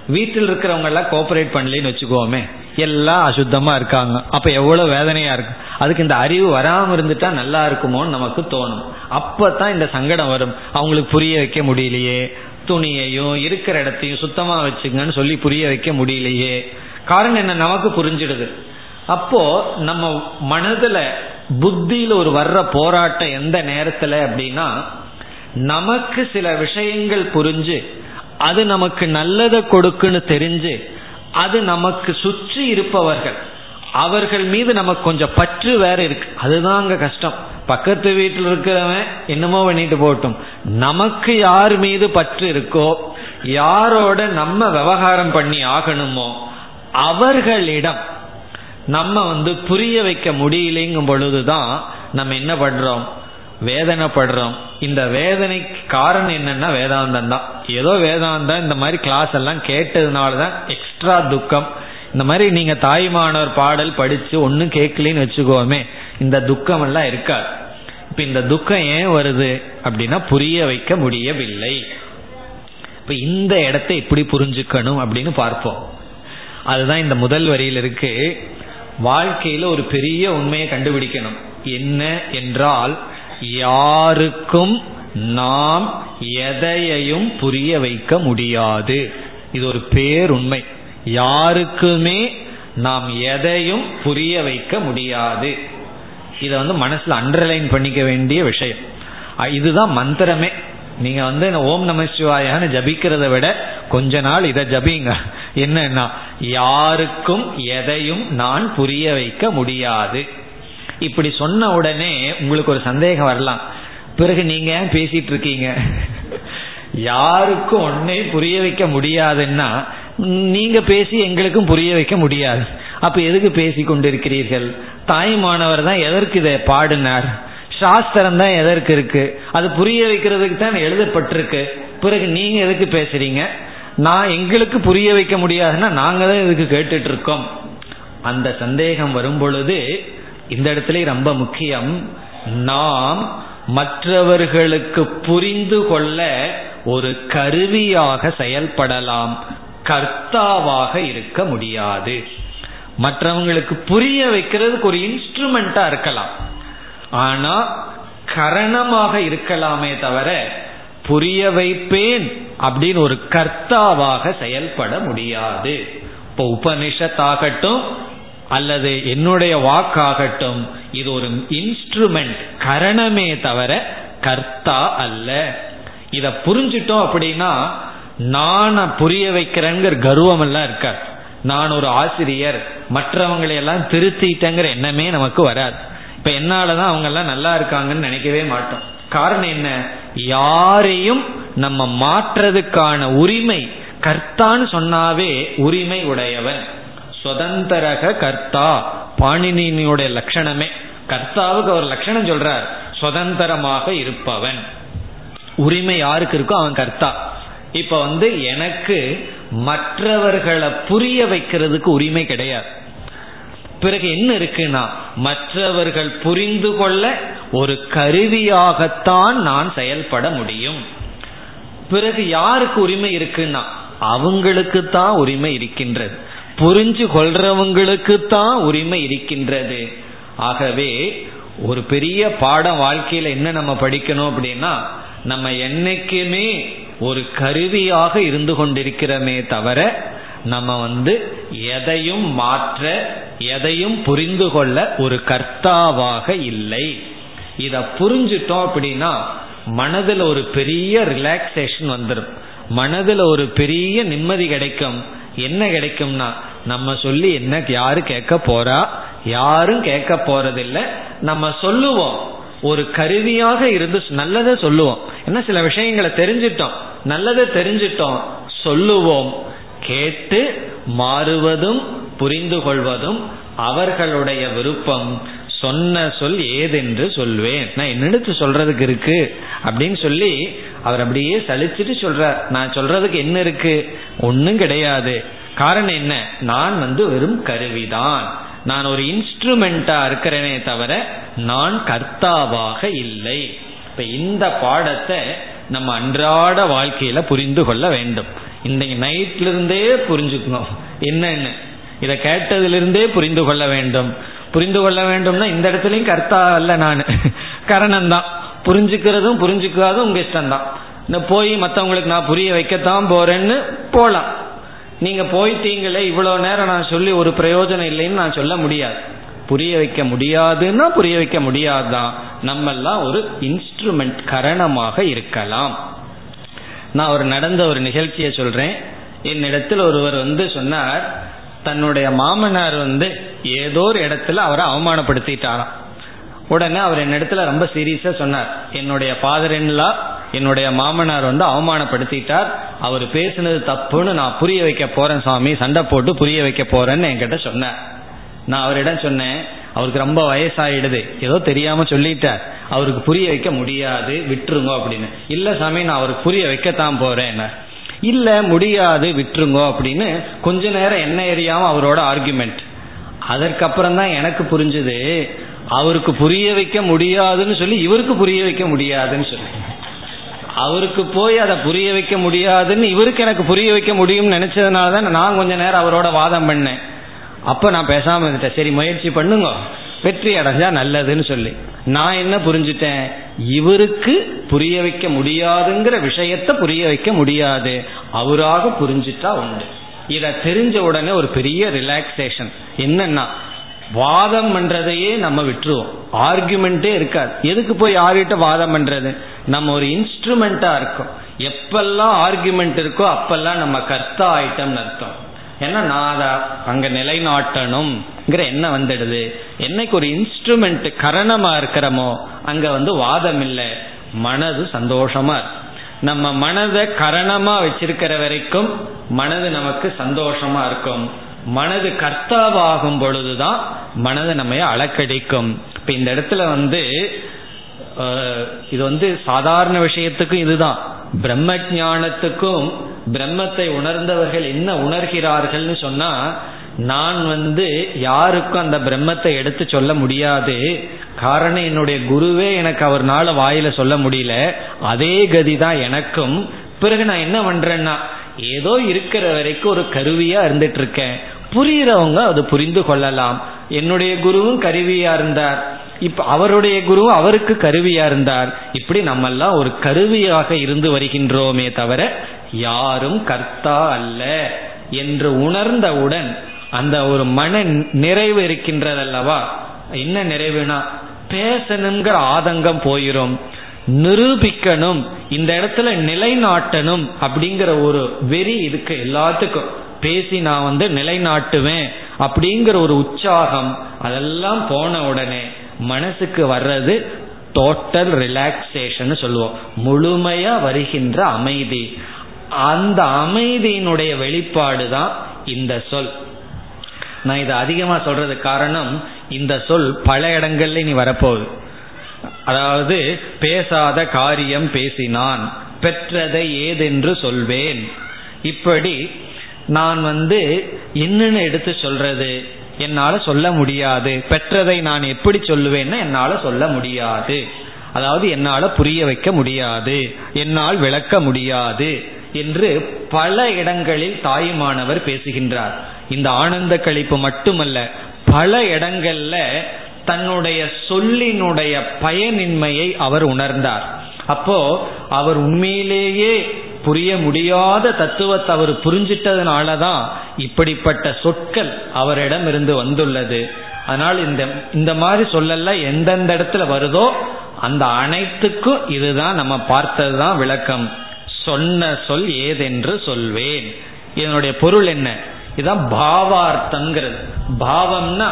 வீட்டில் இருக்கிறவங்க எல்லாம் கோஆபரேட் பண்ணலன்னு வச்சுக்கோமே. எல்லாம் அசுத்தமா இருக்காங்க. அப்ப எவ்வளவு வேதனையா இருக்கு. அதுக்கு இந்த அறிவு வராம இருந்துட்டா நல்லா இருக்குமோன்னு நமக்கு தோணும். அப்பதான் இந்த சங்கடம் வரும். அவங்களுக்கு புரிய வைக்க முடியலையே. துணியையும் இருக்கிற இடத்தையும் சுத்தமா வச்சுங்கன்னு சொல்லி புரிய வைக்க முடியலையே. காரணம் என்ன? நமக்கு புரிஞ்சிடுது. அப்போ நம்ம மனதுல புத்தியில ஒரு வர்ற போராட்டம் எந்த நேரத்துல அப்படின்னா நமக்கு சில விஷயங்கள் புரிஞ்சு அது நமக்கு நல்லதை கொடுக்குன்னு தெரிஞ்சு அது நமக்கு சுற்றி இருப்பவர்கள். அவர்கள் மீது நமக்கு கொஞ்சம் பற்று வேற இருக்கு. அதுதான் அங்க கஷ்டம். பக்கத்து வீட்டில் இருக்கிறவன் என்னமோ பண்ணிட்டு போட்டும் நமக்கு யார் மீது பற்று இருக்கோ யாரோட நம்ம விவகாரம் பண்ணி ஆகணுமோ அவர்களிடம் நம்ம வந்து புரிய வைக்க முடியலைங்கும் பொழுதுதான் நம்ம என்ன பண்றோம்? வேதனைப்படுறோம். இந்த வேதனைக்கு காரணம் என்னன்னா வேதாந்தம் தான். ஏதோ வேதாந்தம் இந்த மாதிரி கிளாஸ் எல்லாம் கேட்டதுனால தான் எக்ஸ்ட்ரா துக்கம். இந்த மாதிரி நீங்க தாய்மானவர் பாடல் படிச்சு ஒன்னும் கேட்கலன்னு வச்சுக்கோமே இந்த துக்கம் எல்லாம் இருக்காது. இப்ப இந்த துக்கம் ஏன் வருது அப்படின்னா புரிய வைக்க முடியவில்லை. இப்ப இந்த இடத்தை எப்படி புரிஞ்சுக்கணும் அப்படின்னு பார்ப்போம். அதுதான் இந்த முதல் வரியில் இருக்கு. வாழ்க்கையில ஒரு பெரிய உண்மையை கண்டுபிடிக்கணும். என்ன என்றால் யாருக்கும் நாம் எதையையும் புரிய வைக்க முடியாது. இது ஒரு பேருண்மை. யாருக்குமே நாம் எதையும் புரிய வைக்க முடியாது. இதை வந்து மனசில் அண்டர்லைன் பண்ணிக்க வேண்டிய விஷயம். இதுதான் மந்திரமே. நீங்க வந்து ஓம் நம சிவாயான்னு ஜபிக்கிறத விட கொஞ்ச நாள் இதை ஜபிங்க. என்னன்னா யாருக்கும் எதையும் நான் புரிய வைக்க முடியாது. இப்படி சொன்ன உடனே உங்களுக்கு ஒரு சந்தேகம் வரலாம். பிறகு நீங்க ஏன் பேசிட்டு இருக்கீங்க? யாருக்கும் ஒன்னே புரிய வைக்க முடியாதுன்னா நீங்க பேசி எங்களுக்கும் புரிய வைக்க முடியாது. அப்ப எதுக்கு பேசி கொண்டிருக்கிறீர்கள்? தாய்மானவர் தான் எதற்கு இதை பாடினார்? சாஸ்திரம் தான் எதற்கு இருக்கு? அது புரிய வைக்கிறதுக்கு தான் எழுதப்பட்டிருக்கு. பிறகு நீங்க எதுக்கு பேசுறீங்க? நான் எங்களுக்கு புரிய வைக்க முடியாதுன்னா நாங்க தான் இதுக்கு கேட்டுட்டு இருக்கோம். அந்த சந்தேகம் வரும் பொழுது இந்த இடத்துல ரொம்ப முக்கியம் நாம் மற்றவர்களுக்கு புரிந்து கொள்ள ஒரு கருவியாக செயல்படலாம். கர்த்தாவாக இருக்க முடியாது. மற்றவங்களுக்கு புரிய வைக்கிறதுக்கு ஒரு இன்ஸ்ட்ருமெண்டா இருக்கலாம். ஆனா கரணமாக இருக்கலாமே தவிர புரிய வைப்பேன் அப்படின்னு ஒரு கர்த்தாவாக செயல்பட முடியாது. இப்போ உபனிஷத்தாகட்டும் அல்லது என்னுடைய வாக்காகட்டும் இது ஒரு இன்ஸ்ட்ருமெண்ட் கரணமே தவிர கர்த்தா அல்ல. இத புரிஞ்சிட்டோம் அப்படின்னா நான் புரிய வைக்கிறேங்கிற கர்வம் எல்லாம் இருக்காது. நான் ஒரு ஆசிரியர் மற்றவங்களை எல்லாம் திருத்திட்டேங்கிற எண்ணமே நமக்கு வராது. இப்ப என்னாலதான் அவங்க எல்லாம் நல்லா இருக்காங்கன்னு நினைக்கவே மாட்டோம். காரணம் என்ன? யாரையும் நம்ம மாற்றுறதுக்கான உரிமை கர்த்தான்னு சொன்னாவே உரிமை உடையவன். சுதந்திரக கர்த்தா. பாணினியினுடைய லட்சணமே. கர்த்தாவுக்கு ஒரு லட்சணம் சொல்றார். சுதந்திரமாக இருப்பவன். உரிமை யாருக்கு இருக்கோ அவன் கர்த்தா. இப்ப வந்து எனக்கு மற்றவர்களை புரிய வைக்கிறதுக்கு உரிமை கிடையாது. பிறகு என்ன இருக்குன்னா மற்றவர்கள் புரிந்து கொள்ள ஒரு கருவியாகத்தான் நான் செயல்பட முடியும். பிறகு யாருக்கு உரிமை இருக்குன்னா அவங்களுக்கு தான் உரிமை இருக்கின்றது. புரிஞ்சு கொள்றவங்களுக்கு தான் உரிமை இருக்கின்றது. ஆகவே ஒரு பெரிய பாடம் வாழ்க்கையில என்ன நம்ம படிக்கணும் அப்படின்னா நம்ம என்னைக்குமே ஒரு கருவியாக இருந்து கொண்டிருக்கிறோமே தவிர நம்ம வந்து எதையும் மாற்ற எதையும் புரிந்து கொள்ள ஒரு கர்த்தாவாக இல்லை. இத புரிஞ்சிட்டோம் அப்படின்னா மனதில் ஒரு பெரிய ரிலாக்ஸேஷன் வந்துடும் மனதில் ஒரு பெரிய நிம்மதி கிடைக்கும். என்ன கிடைக்கும்னா நம்ம சொல்லி என்ன யாரு கேட்க போறா? யாரும் கேட்க போறதில்லை. நம்ம சொல்லுவோம். ஒரு கருவியாக இருந்து நல்லதை சொல்லுவோம். என்ன சில விஷயங்களை தெரிஞ்சிட்டோம். நல்லதை தெரிஞ்சிட்டோம். சொல்லுவோம். கேட்டு மாறுவதும் புரிந்து கொள்வதும் அவர்களுடைய விருப்பம். சொன்ன சொல் ஏதென்று சொல்வேன். நான் என்னெடுத்து சொல்றதுக்கு இருக்கு? அப்படின்னு சொல்லி அவர் அப்படியே சலிச்சுட்டு சொல்றார். நான் சொல்றதுக்கு என்ன இருக்கு? ஒன்றும் கிடையாது. காரணம் என்ன? நான் வந்து வெறும் கருவிதான். நான் ஒரு இன்ஸ்ட்ருமெண்டா இருக்கிறேனே தவிர நான் கர்த்தாவாக இல்லை. இப்ப இந்த பாடத்தை நம்ம அன்றாட வாழ்க்கையில புரிந்து கொள்ள வேண்டும். இன்னைக்கு நைட்ல இருந்தே புரிஞ்சுக்கணும். என்னன்னு? இதை கேட்டதிலிருந்தே புரிந்து கொள்ள வேண்டும். புரிந்து கொள்ள வேண்டும்னா இந்த இடத்துலயும் கர்த்தா அல்ல நான். கரணம் தான் புரிஞ்சுக்கிறதும் புரிஞ்சுக்காதும் உங்க இஷ்டம் தான் இந்த போய் மற்றவங்களுக்கு நான் புரிய வைக்கத்தான் போறேன்னு போகலாம் நீங்க போயிட்டீங்களே இவ்வளோ நேரம் நான் சொல்லி ஒரு பிரயோஜனம் இல்லைன்னு நான் சொல்ல முடியாது. புரிய வைக்க முடியாதுன்னா புரிய வைக்க முடியாதுதான். நம்ம எல்லாம் ஒரு இன்ஸ்ட்ருமெண்ட் கரணமாக இருக்கலாம். நான் ஒரு நடந்த ஒரு நிகழ்ச்சியை சொல்றேன். என்னிடத்தில் ஒருவர் வந்து சொன்னார் தன்னுடைய மாமனார் வந்து ஏதோ ஒரு இடத்துல அவரை அவமானப்படுத்திட்டாராம். உடனே அவர் என்னிடத்துல ரொம்ப சீரியஸா சொன்னார். என்னுடைய ஃபாதர் இன்லா என்னுடைய மாமனார் வந்து அவமானப்படுத்திட்டார். அவர் பேசுனது தப்புன்னு நான் புரிய வைக்க போறேன் சுவாமி சண்டை போட்டு புரிய வைக்க போறேன்னு என்கிட்ட சொன்னார். நான் அவரிடம் சொன்னேன் அவருக்கு ரொம்ப வயசாயிடுது. ஏதோ தெரியாம சொல்லிட்டார். அவருக்கு புரிய வைக்க முடியாது விட்டுருங்க அப்படின்னு. இல்ல சாமி நான் அவருக்கு புரிய வைக்கத்தான் போறேன் இல்ல முடியாது விட்டுருங்க அப்படின்னு கொஞ்ச நேரம் என்ன எரியாம அவரோட ஆர்குமெண்ட் அதற்கப்புறம் தான் எனக்கு புரிஞ்சுது அவருக்கு புரிய வைக்க முடியாதுன்னு சொல்லி இவருக்கு புரிய வைக்க முடியாதுன்னு சொல்லி. அவருக்கு போய் அதை புரிய வைக்க முடியாதுன்னு இவருக்கு எனக்கு புரிய வைக்க முடியும்னு நினைச்சதுனால தான் நான் கொஞ்ச நேரம் அவரோட வாதம் பண்ணேன். அப்ப நான் பேசாம இருந்துட்டேன். சரி முயற்சி பண்ணுங்க. வெற்றி அடைஞ்சா நல்லதுன்னு சொல்லி. நான் என்ன புரிஞ்சுட்டேன்? இவருக்கு புரிய வைக்க முடியாதுங்கிற விஷயத்த புரிய வைக்க முடியாது. அவராக புரிஞ்சிட்டா உண்டு. இத தெரிஞ்ச உடனே ஒரு பெரிய ரிலாக்ஸேஷன் என்னன்னா வாதம் பண்றதையே நம்ம விட்டுருவோம். ஆர்குமெண்டே இருக்காது. எதுக்கு போய் யார்கிட்ட வாதம் பண்றது? நம்ம ஒரு இன்ஸ்ட்ருமெண்டா இருக்கும். எப்பெல்லாம் ஆர்குமெண்ட் இருக்கோ அப்பெல்லாம் நம்ம கர்த்தா ஆயிட்டம்னு அர்த்தம். ஏன்னா நான் அதை அங்க நிலைநாட்டணும்ங்கிற என்ன வந்துடுது? என்னைக்கு ஒரு இன்ஸ்ட்ருமெண்ட் கரணமா இருக்கிறோமோ அங்க வந்து வாதம் இல்லை மனது சந்தோஷமா இருக்கு. நம்ம மனதை கரணமா வச்சிருக்கிற வரைக்கும் மனது நமக்கு சந்தோஷமா இருக்கும். மனது கர்த்தாவாகும் பொழுதுதான் மனது நம்ம அளக்கடிக்கும் இப்ப இந்த இடத்துல வந்து இது வந்து சாதாரண விஷயத்துக்கும் இதுதான். பிரம்ம ஜானத்துக்கும் பிரம்மத்தை உணர்ந்தவர்கள் என்ன உணர்கிறார்கள்னு சொன்னா நான் வந்து யாருக்கும் அந்த பிரம்மத்தை எடுத்து சொல்ல முடியாது. காரணம் என்னுடைய குருவே எனக்கு அவர்னால வாயில சொல்ல முடியல. அதே கதி தான் எனக்கும். பிறகு நான் என்ன பண்றேன்னா ஏதோ இருக்கிற வரைக்கும் ஒரு கருவியா இருந்துட்டு இருக்கேன். புரிகிறவங்க அது புரிந்து கொள்ளலாம். என்னுடைய குருவும் கருவியா இருந்தார். இப்ப அவருடைய குரு அவருக்கு கருவியா இருந்தார். இப்படி நம்ம எல்லாம் ஒரு கருவியாக இருந்து வருகின்றோமே தவிர யாரும் கர்த்தா அல்ல என்று உணர்ந்தவுடன் அந்த ஒரு மன நிறைவு இருக்கின்றதல்லவா? என்ன நிறைவுனா பேசணுங்கிற ஆதங்கம் போயிரும். நிரூபிக்கணும் இந்த இடத்துல நிலைநாட்டணும் அப்படிங்கிற ஒரு வெறி இருக்கு எல்லாத்துக்கும். பேசி நான் வந்து நிலைநாட்டுவேன் அப்படிங்கிற ஒரு உற்சாகம் அதெல்லாம் போன உடனே மனசுக்கு வர்றது டோட்டல் ரிலாக்ஸேஷன் சொல்லுவோம். முழுமையா வருகின்ற அமைதி. அந்த அமைதியினுடைய வெளிப்பாடு தான் இந்த சொல். நான் இதை அதிகமாக சொல்றது காரணம் இந்த சொல் பல இடங்கள்ல நீ வரப்போகுது. அதாவது பேசாத காரியம் பேசினான் பெற்றதை ஏதென்று சொல்வேன். இப்படி நான் வந்து என்னன்னு எடுத்து சொல்றது? என்னால சொல்ல முடியாது. பெற்றதை நான் எப்படி சொல்லுவேன்னா என்னால சொல்ல முடியாது. அதாவது என்னால புரிய வைக்க முடியாது. என்னால் விளக்க முடியாது என்று பல இடங்களில் தாயுமானவர் பேசுகின்றார். இந்த ஆனந்த கழிப்பு மட்டுமல்ல பல இடங்கள்ல தன்னுடைய சொல்லினுடைய பயனின்மையை அவர் உணர்ந்தார். அப்போ அவர் உண்மையிலேயே புரிய முடியாத தத்துவத்தை அவர் புரிஞ்சிட்டதுனாலதான் இப்படிப்பட்ட சொற்கள் அவரிடம் இருந்து வந்துள்ளது. அதனால் இந்த இந்த மாதிரி சொல்லல எந்தெந்த இடத்துல வருதோ அந்த அனைத்துக்கும் இதுதான் நம்ம பார்த்தது தான் விளக்கம். சொன்ன சொல் ஏதென்று சொல்வேன். இதனுடைய பொருள் என்ன? இதுதான் பாவார்த்தம்ங்கிறது. பாவம்னா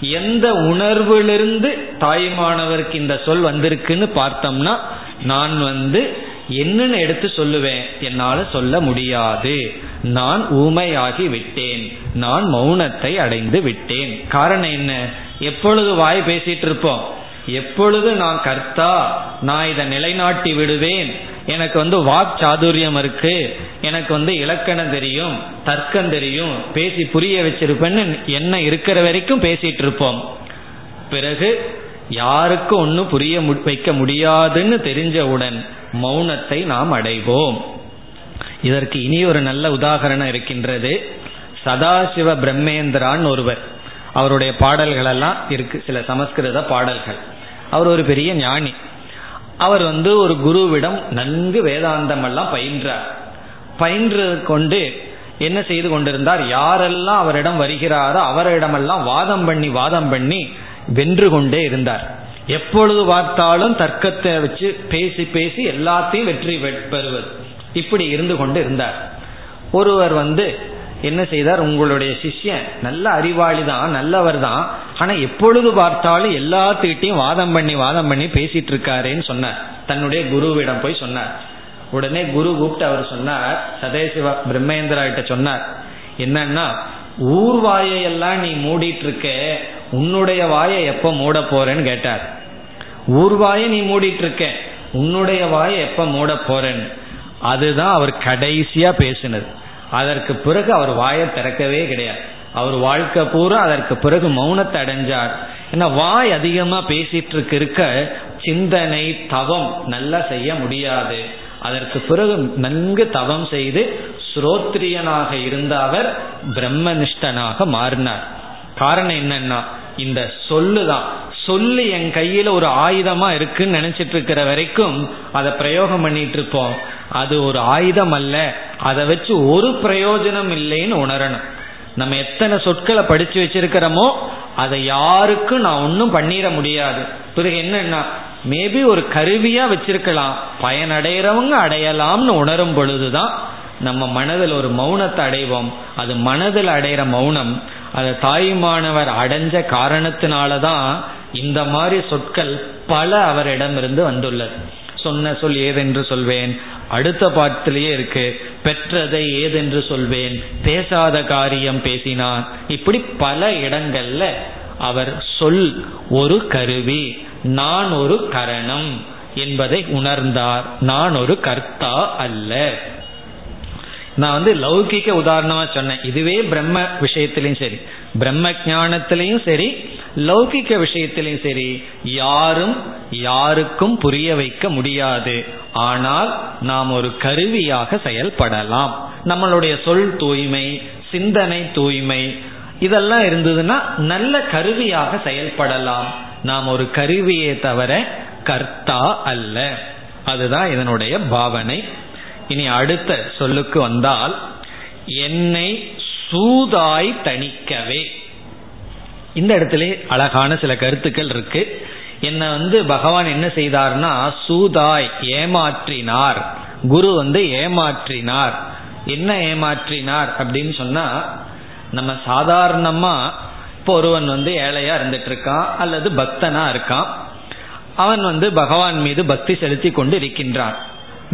எந்த உணர்விலிருந்து தாய்மானவருக்கு இந்த சொல் வந்திருக்குன்னு பார்த்தோம்னா நான் வந்து என்னன்னு எடுத்து சொல்லுவேன். என்னால சொல்ல முடியாது. நான் ஊமையாகி விட்டேன். நான் மௌனத்தை அடைந்து விட்டேன். காரணம் என்ன? எப்பொழுது வாய் பேசிட்டு இருப்போம்? எப்பொழுது நான் கர்த்தா நான் இதை நிலைநாட்டி விடுவேன்? எனக்கு வந்து வாக் சாதுரியம் இருக்கு. எனக்கு வந்து இலக்கணம் தெரியும் தர்க்கம் தெரியும் பேசி புரிய வச்சிருப்பேன்னு என்ன இருக்கிற வரைக்கும் பேசிட்டு இருப்போம். பிறகு யாருக்கும் ஒன்னும் புரிய வைக்க முடியாதுன்னு தெரிஞ்சவுடன் மௌனத்தை நாம் அடைவோம். இதற்கு இனி ஒரு நல்ல உதாகரணம் இருக்கின்றது. சதாசிவ பிரம்மேந்திரான் ஒருவர். அவருடைய பாடல்கள் எல்லாம் இருக்கு சில சமஸ்கிருத பாடல்கள். அவர் ஒரு பெரிய ஞானி. அவர் வந்து ஒரு குருவிடம் நன்கு வேதாந்தம் எல்லாம் பயின்றார். பயின்று கொண்டு என்ன செய்து கொண்டிருந்தார்? யாரெல்லாம் அவரிடம் வருகிறாரோ அவரிடமெல்லாம் வாதம் பண்ணி வாதம் பண்ணி வென்று கொண்டே இருந்தார். எப்பொழுது பார்த்தாலும் தர்க்கத்தை வச்சு பேசி பேசி எல்லாத்தையும் வெற்றி பெறுவது. இப்படி இருந்து கொண்டு இருந்தார். ஒருவர் வந்து என்ன செய்தார்? உங்களுடைய சிஷ்யன் நல்ல அறிவாளி தான் நல்லவர் தான் ஆனா எப்பொழுது பார்த்தாலும் எல்லாத்துக்கிட்டையும் வாதம் பண்ணி வாதம் பண்ணி பேசிட்டு இருக்காருன்னு சொன்னார். தன்னுடைய குருவிடம் போய் சொன்னார். உடனே குரு கூப்பிட்டு அவர் சொன்னார் சதேசிவ பிரம்மேந்திரா கிட்ட சொன்னார். என்னன்னா ஊர் வாயையெல்லாம் நீ மூடிட்டு இருக்க உன்னுடைய வாயை எப்ப மூட போறேன்னு கேட்டார். ஊர்வாயை நீ மூடிட்டு இருக்க உன்னுடைய வாயை எப்ப மூட போறேன்னு அதுதான் அவர் கடைசியா பேசினது. அதற்கு பிறகு அவர் வாயை திறக்கவே கிடையாது. அவர் வாழ்க்கை பூரா அதற்கு பிறகு மௌனத்தை அடைஞ்சார். ஏன்னா வாய் அதிகமா பேசிட்டு இருக்க இருக்க சிந்தனை தவம் நல்லா செய்ய முடியாது. அதற்கு பிறகு நன்கு தவம் செய்து ஸ்ரோத்ரியனாக இருந்த அவர் பிரம்மனிஷ்டனாக மாறினார். காரணம் என்னன்னா இந்த சொல்லுதான். சொல்லு என் கையில ஒரு ஆயுதமா இருக்குன்னு நினைச்சிட்டு இருக்கிற வரைக்கும் அதை பிரயோகம் பண்ணிட்டு இருப்போம் அது ஒரு ஆயுதம் அல்ல. அதை வச்சு ஒரு பிரயோஜனம் இல்லைன்னு உணரணும். நம்ம எத்தனை சொற்களை படிச்சு வச்சிருக்கிறோமோ அதை யாருக்கும் நான் ஒன்றும் பண்ணிட முடியாது. பிறகு என்னன்னா மேபி ஒரு கருவியா வச்சிருக்கலாம். பயனடைகிறவங்க அடையலாம்னு உணரும் பொழுதுதான் நம்ம மனதில் ஒரு மௌனத்தை அடைவோம். அது மனதில் அடைகிற மௌனம் அது தாயுமானவர் அடைஞ்ச காரணத்தினால தான் இந்த மாதிரி சொற்கள் பல அவரிடமிருந்து வந்துள்ளது. சொன்ன சொல் ஏதென்று சொல்வேன் அடுத்த பாட்டிலேயே இருக்கு பெற்றதை ஏதென்று சொல்வேன் பேசாத காரியம் பேசினான். இப்படி பல இடங்கள்ல அவர் சொல் ஒரு கருவி. நான் ஒரு கரணம் என்பதை உணர்ந்தார். நான் ஒரு கர்த்தா அல்ல. நான் வந்து லௌகிக்க உதாரணமா சொன்னேன். இதுவே பிரம்ம விஷயத்திலையும் சரி பிரம்ம ஞானத்திலையும் சரி லௌகிக்க விஷயத்திலையும் சரி யாரும் யாருக்கும் புரிய வைக்க முடியாது. ஆனால் நாம் ஒரு கருவியாக செயல்படலாம். நம்மளுடைய சொல் தூய்மை சிந்தனை தூய்மை இதெல்லாம் இருந்ததுன்னா நல்ல கருவியாக செயல்படலாம். நாம் ஒரு கருவியே தவிர கர்த்தா அல்ல. அதுதான் இதனுடைய பாவனை. இனி அடுத்த சொல்லுக்கு வந்தால் என்னை சூதாய் தணிக்கவே. இந்த இடத்துல அழகான சில கருத்துக்கள் இருக்கு. என்ன வந்து பகவான் என்ன செய்தார்னா சூதாய் ஏமாற்றினார். குரு வந்து ஏமாற்றினார். என்ன ஏமாற்றினார் அப்படின்னு சொன்னா நம்ம சாதாரணமா இப்போ ஒருவன் வந்து ஏழையா இருந்துட்டு இருக்கான் அல்லது பக்தனா இருக்கான். அவன் வந்து பகவான் மீது பக்தி செலுத்தி கொண்டு இருக்கின்றான்.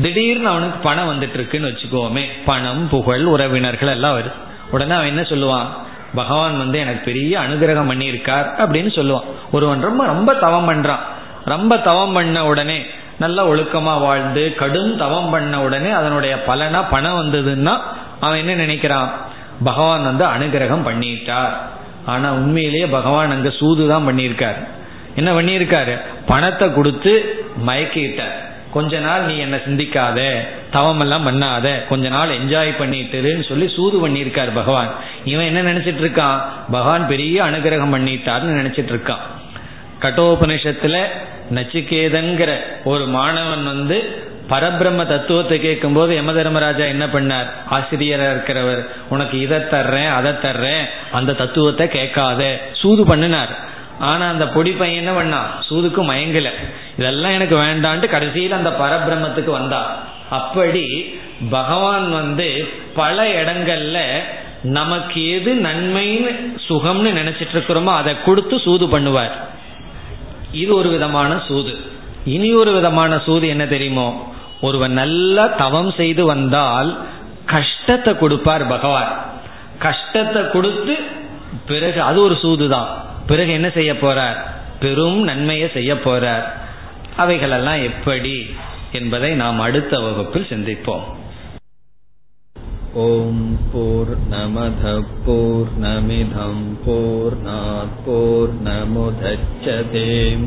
திடீர்னு அவனுக்கு பணம் வந்துட்டு இருக்குன்னு வச்சுக்கோமே. பணம் புகழ் உறவினர்கள் எல்லாம் வருது. உடனே அவன் என்ன சொல்லுவான்? பகவான் வந்து எனக்கு பெரிய அனுகிரகம் பண்ணியிருக்கார் அப்படின்னு சொல்லுவான். ஒருவன் ரொம்ப ரொம்ப தவம் பண்றான். ரொம்ப தவம் பண்ண உடனே நல்ல ஒழுக்கமா வாழ்ந்து கடும் தவம் பண்ண உடனே அதனுடைய பலனா பணம் வந்ததுன்னா அவன் என்ன நினைக்கிறான்? பகவான் வந்து அனுகிரகம் பண்ணிட்டார். ஆனா உண்மையிலேயே பகவான் அங்க சூதுதான் பண்ணியிருக்கார். என்ன பண்ணியிருக்காரு? பணத்தை கொடுத்து மயக்கிட்டார். கொஞ்ச நாள் நீ என்ன சிந்திக்காத தவமெல்லாம் பண்ணாத கொஞ்ச நாள் என்ஜாய் பண்ணிட்டுருன்னு சொல்லி சூது பண்ணியிருக்கார் பகவான். இவன் என்ன நினைச்சிட்டு இருக்கான் பகவான் பெரிய அனுகிரகம் பண்ணிட்டார்னு நினைச்சிட்டு இருக்கான் கட்டோபனிஷத்துல நச்சிகேதங்கிற ஒரு மாணவன் வந்து பரபிரம்ம தத்துவத்தை கேட்கும் போது யம தர்மராஜா என்ன பண்ணார்? ஆசிரியராக இருக்கிறவர். உனக்கு இதை தர்றேன் அதை தர்றேன். அந்த தத்துவத்தை கேட்காத. சூது பண்ணினார். ஆனா அந்த பொடி பையன் என்ன பண்ணா? சூதுக்கு மயங்கல. இதெல்லாம் எனக்கு வேண்டான்ட்டு கடைசியில் அந்த பரபிரம்மத்துக்கு வந்தா. அப்படி பகவான் வந்து பல இடங்கள்ல நமக்கு எது நன்மைன்னு சுகம்னு நினைச்சிட்டு இருக்கிறோமோ அதை கொடுத்து சூது பண்ணுவார். இது ஒரு விதமான சூது. இனி ஒரு விதமான சூது என்ன தெரியுமோ? ஒருவன் நல்லா தவம் செய்து வந்தால் கஷ்டத்தை கொடுப்பார் பகவான். கஷ்டத்தை கொடுத்து பிறகு அது ஒரு சூதுதான். பிறகு என்ன செய்ய போறார்? பெரும் நன்மையை செய்ய போறார். அவைகளெல்லாம் எப்படி என்பதை நாம் அடுத்த வகுப்பில் சிந்திப்போம். ஓம் போர் நமத போர் நமிதம் போர் போர் நமுதச்சதேம்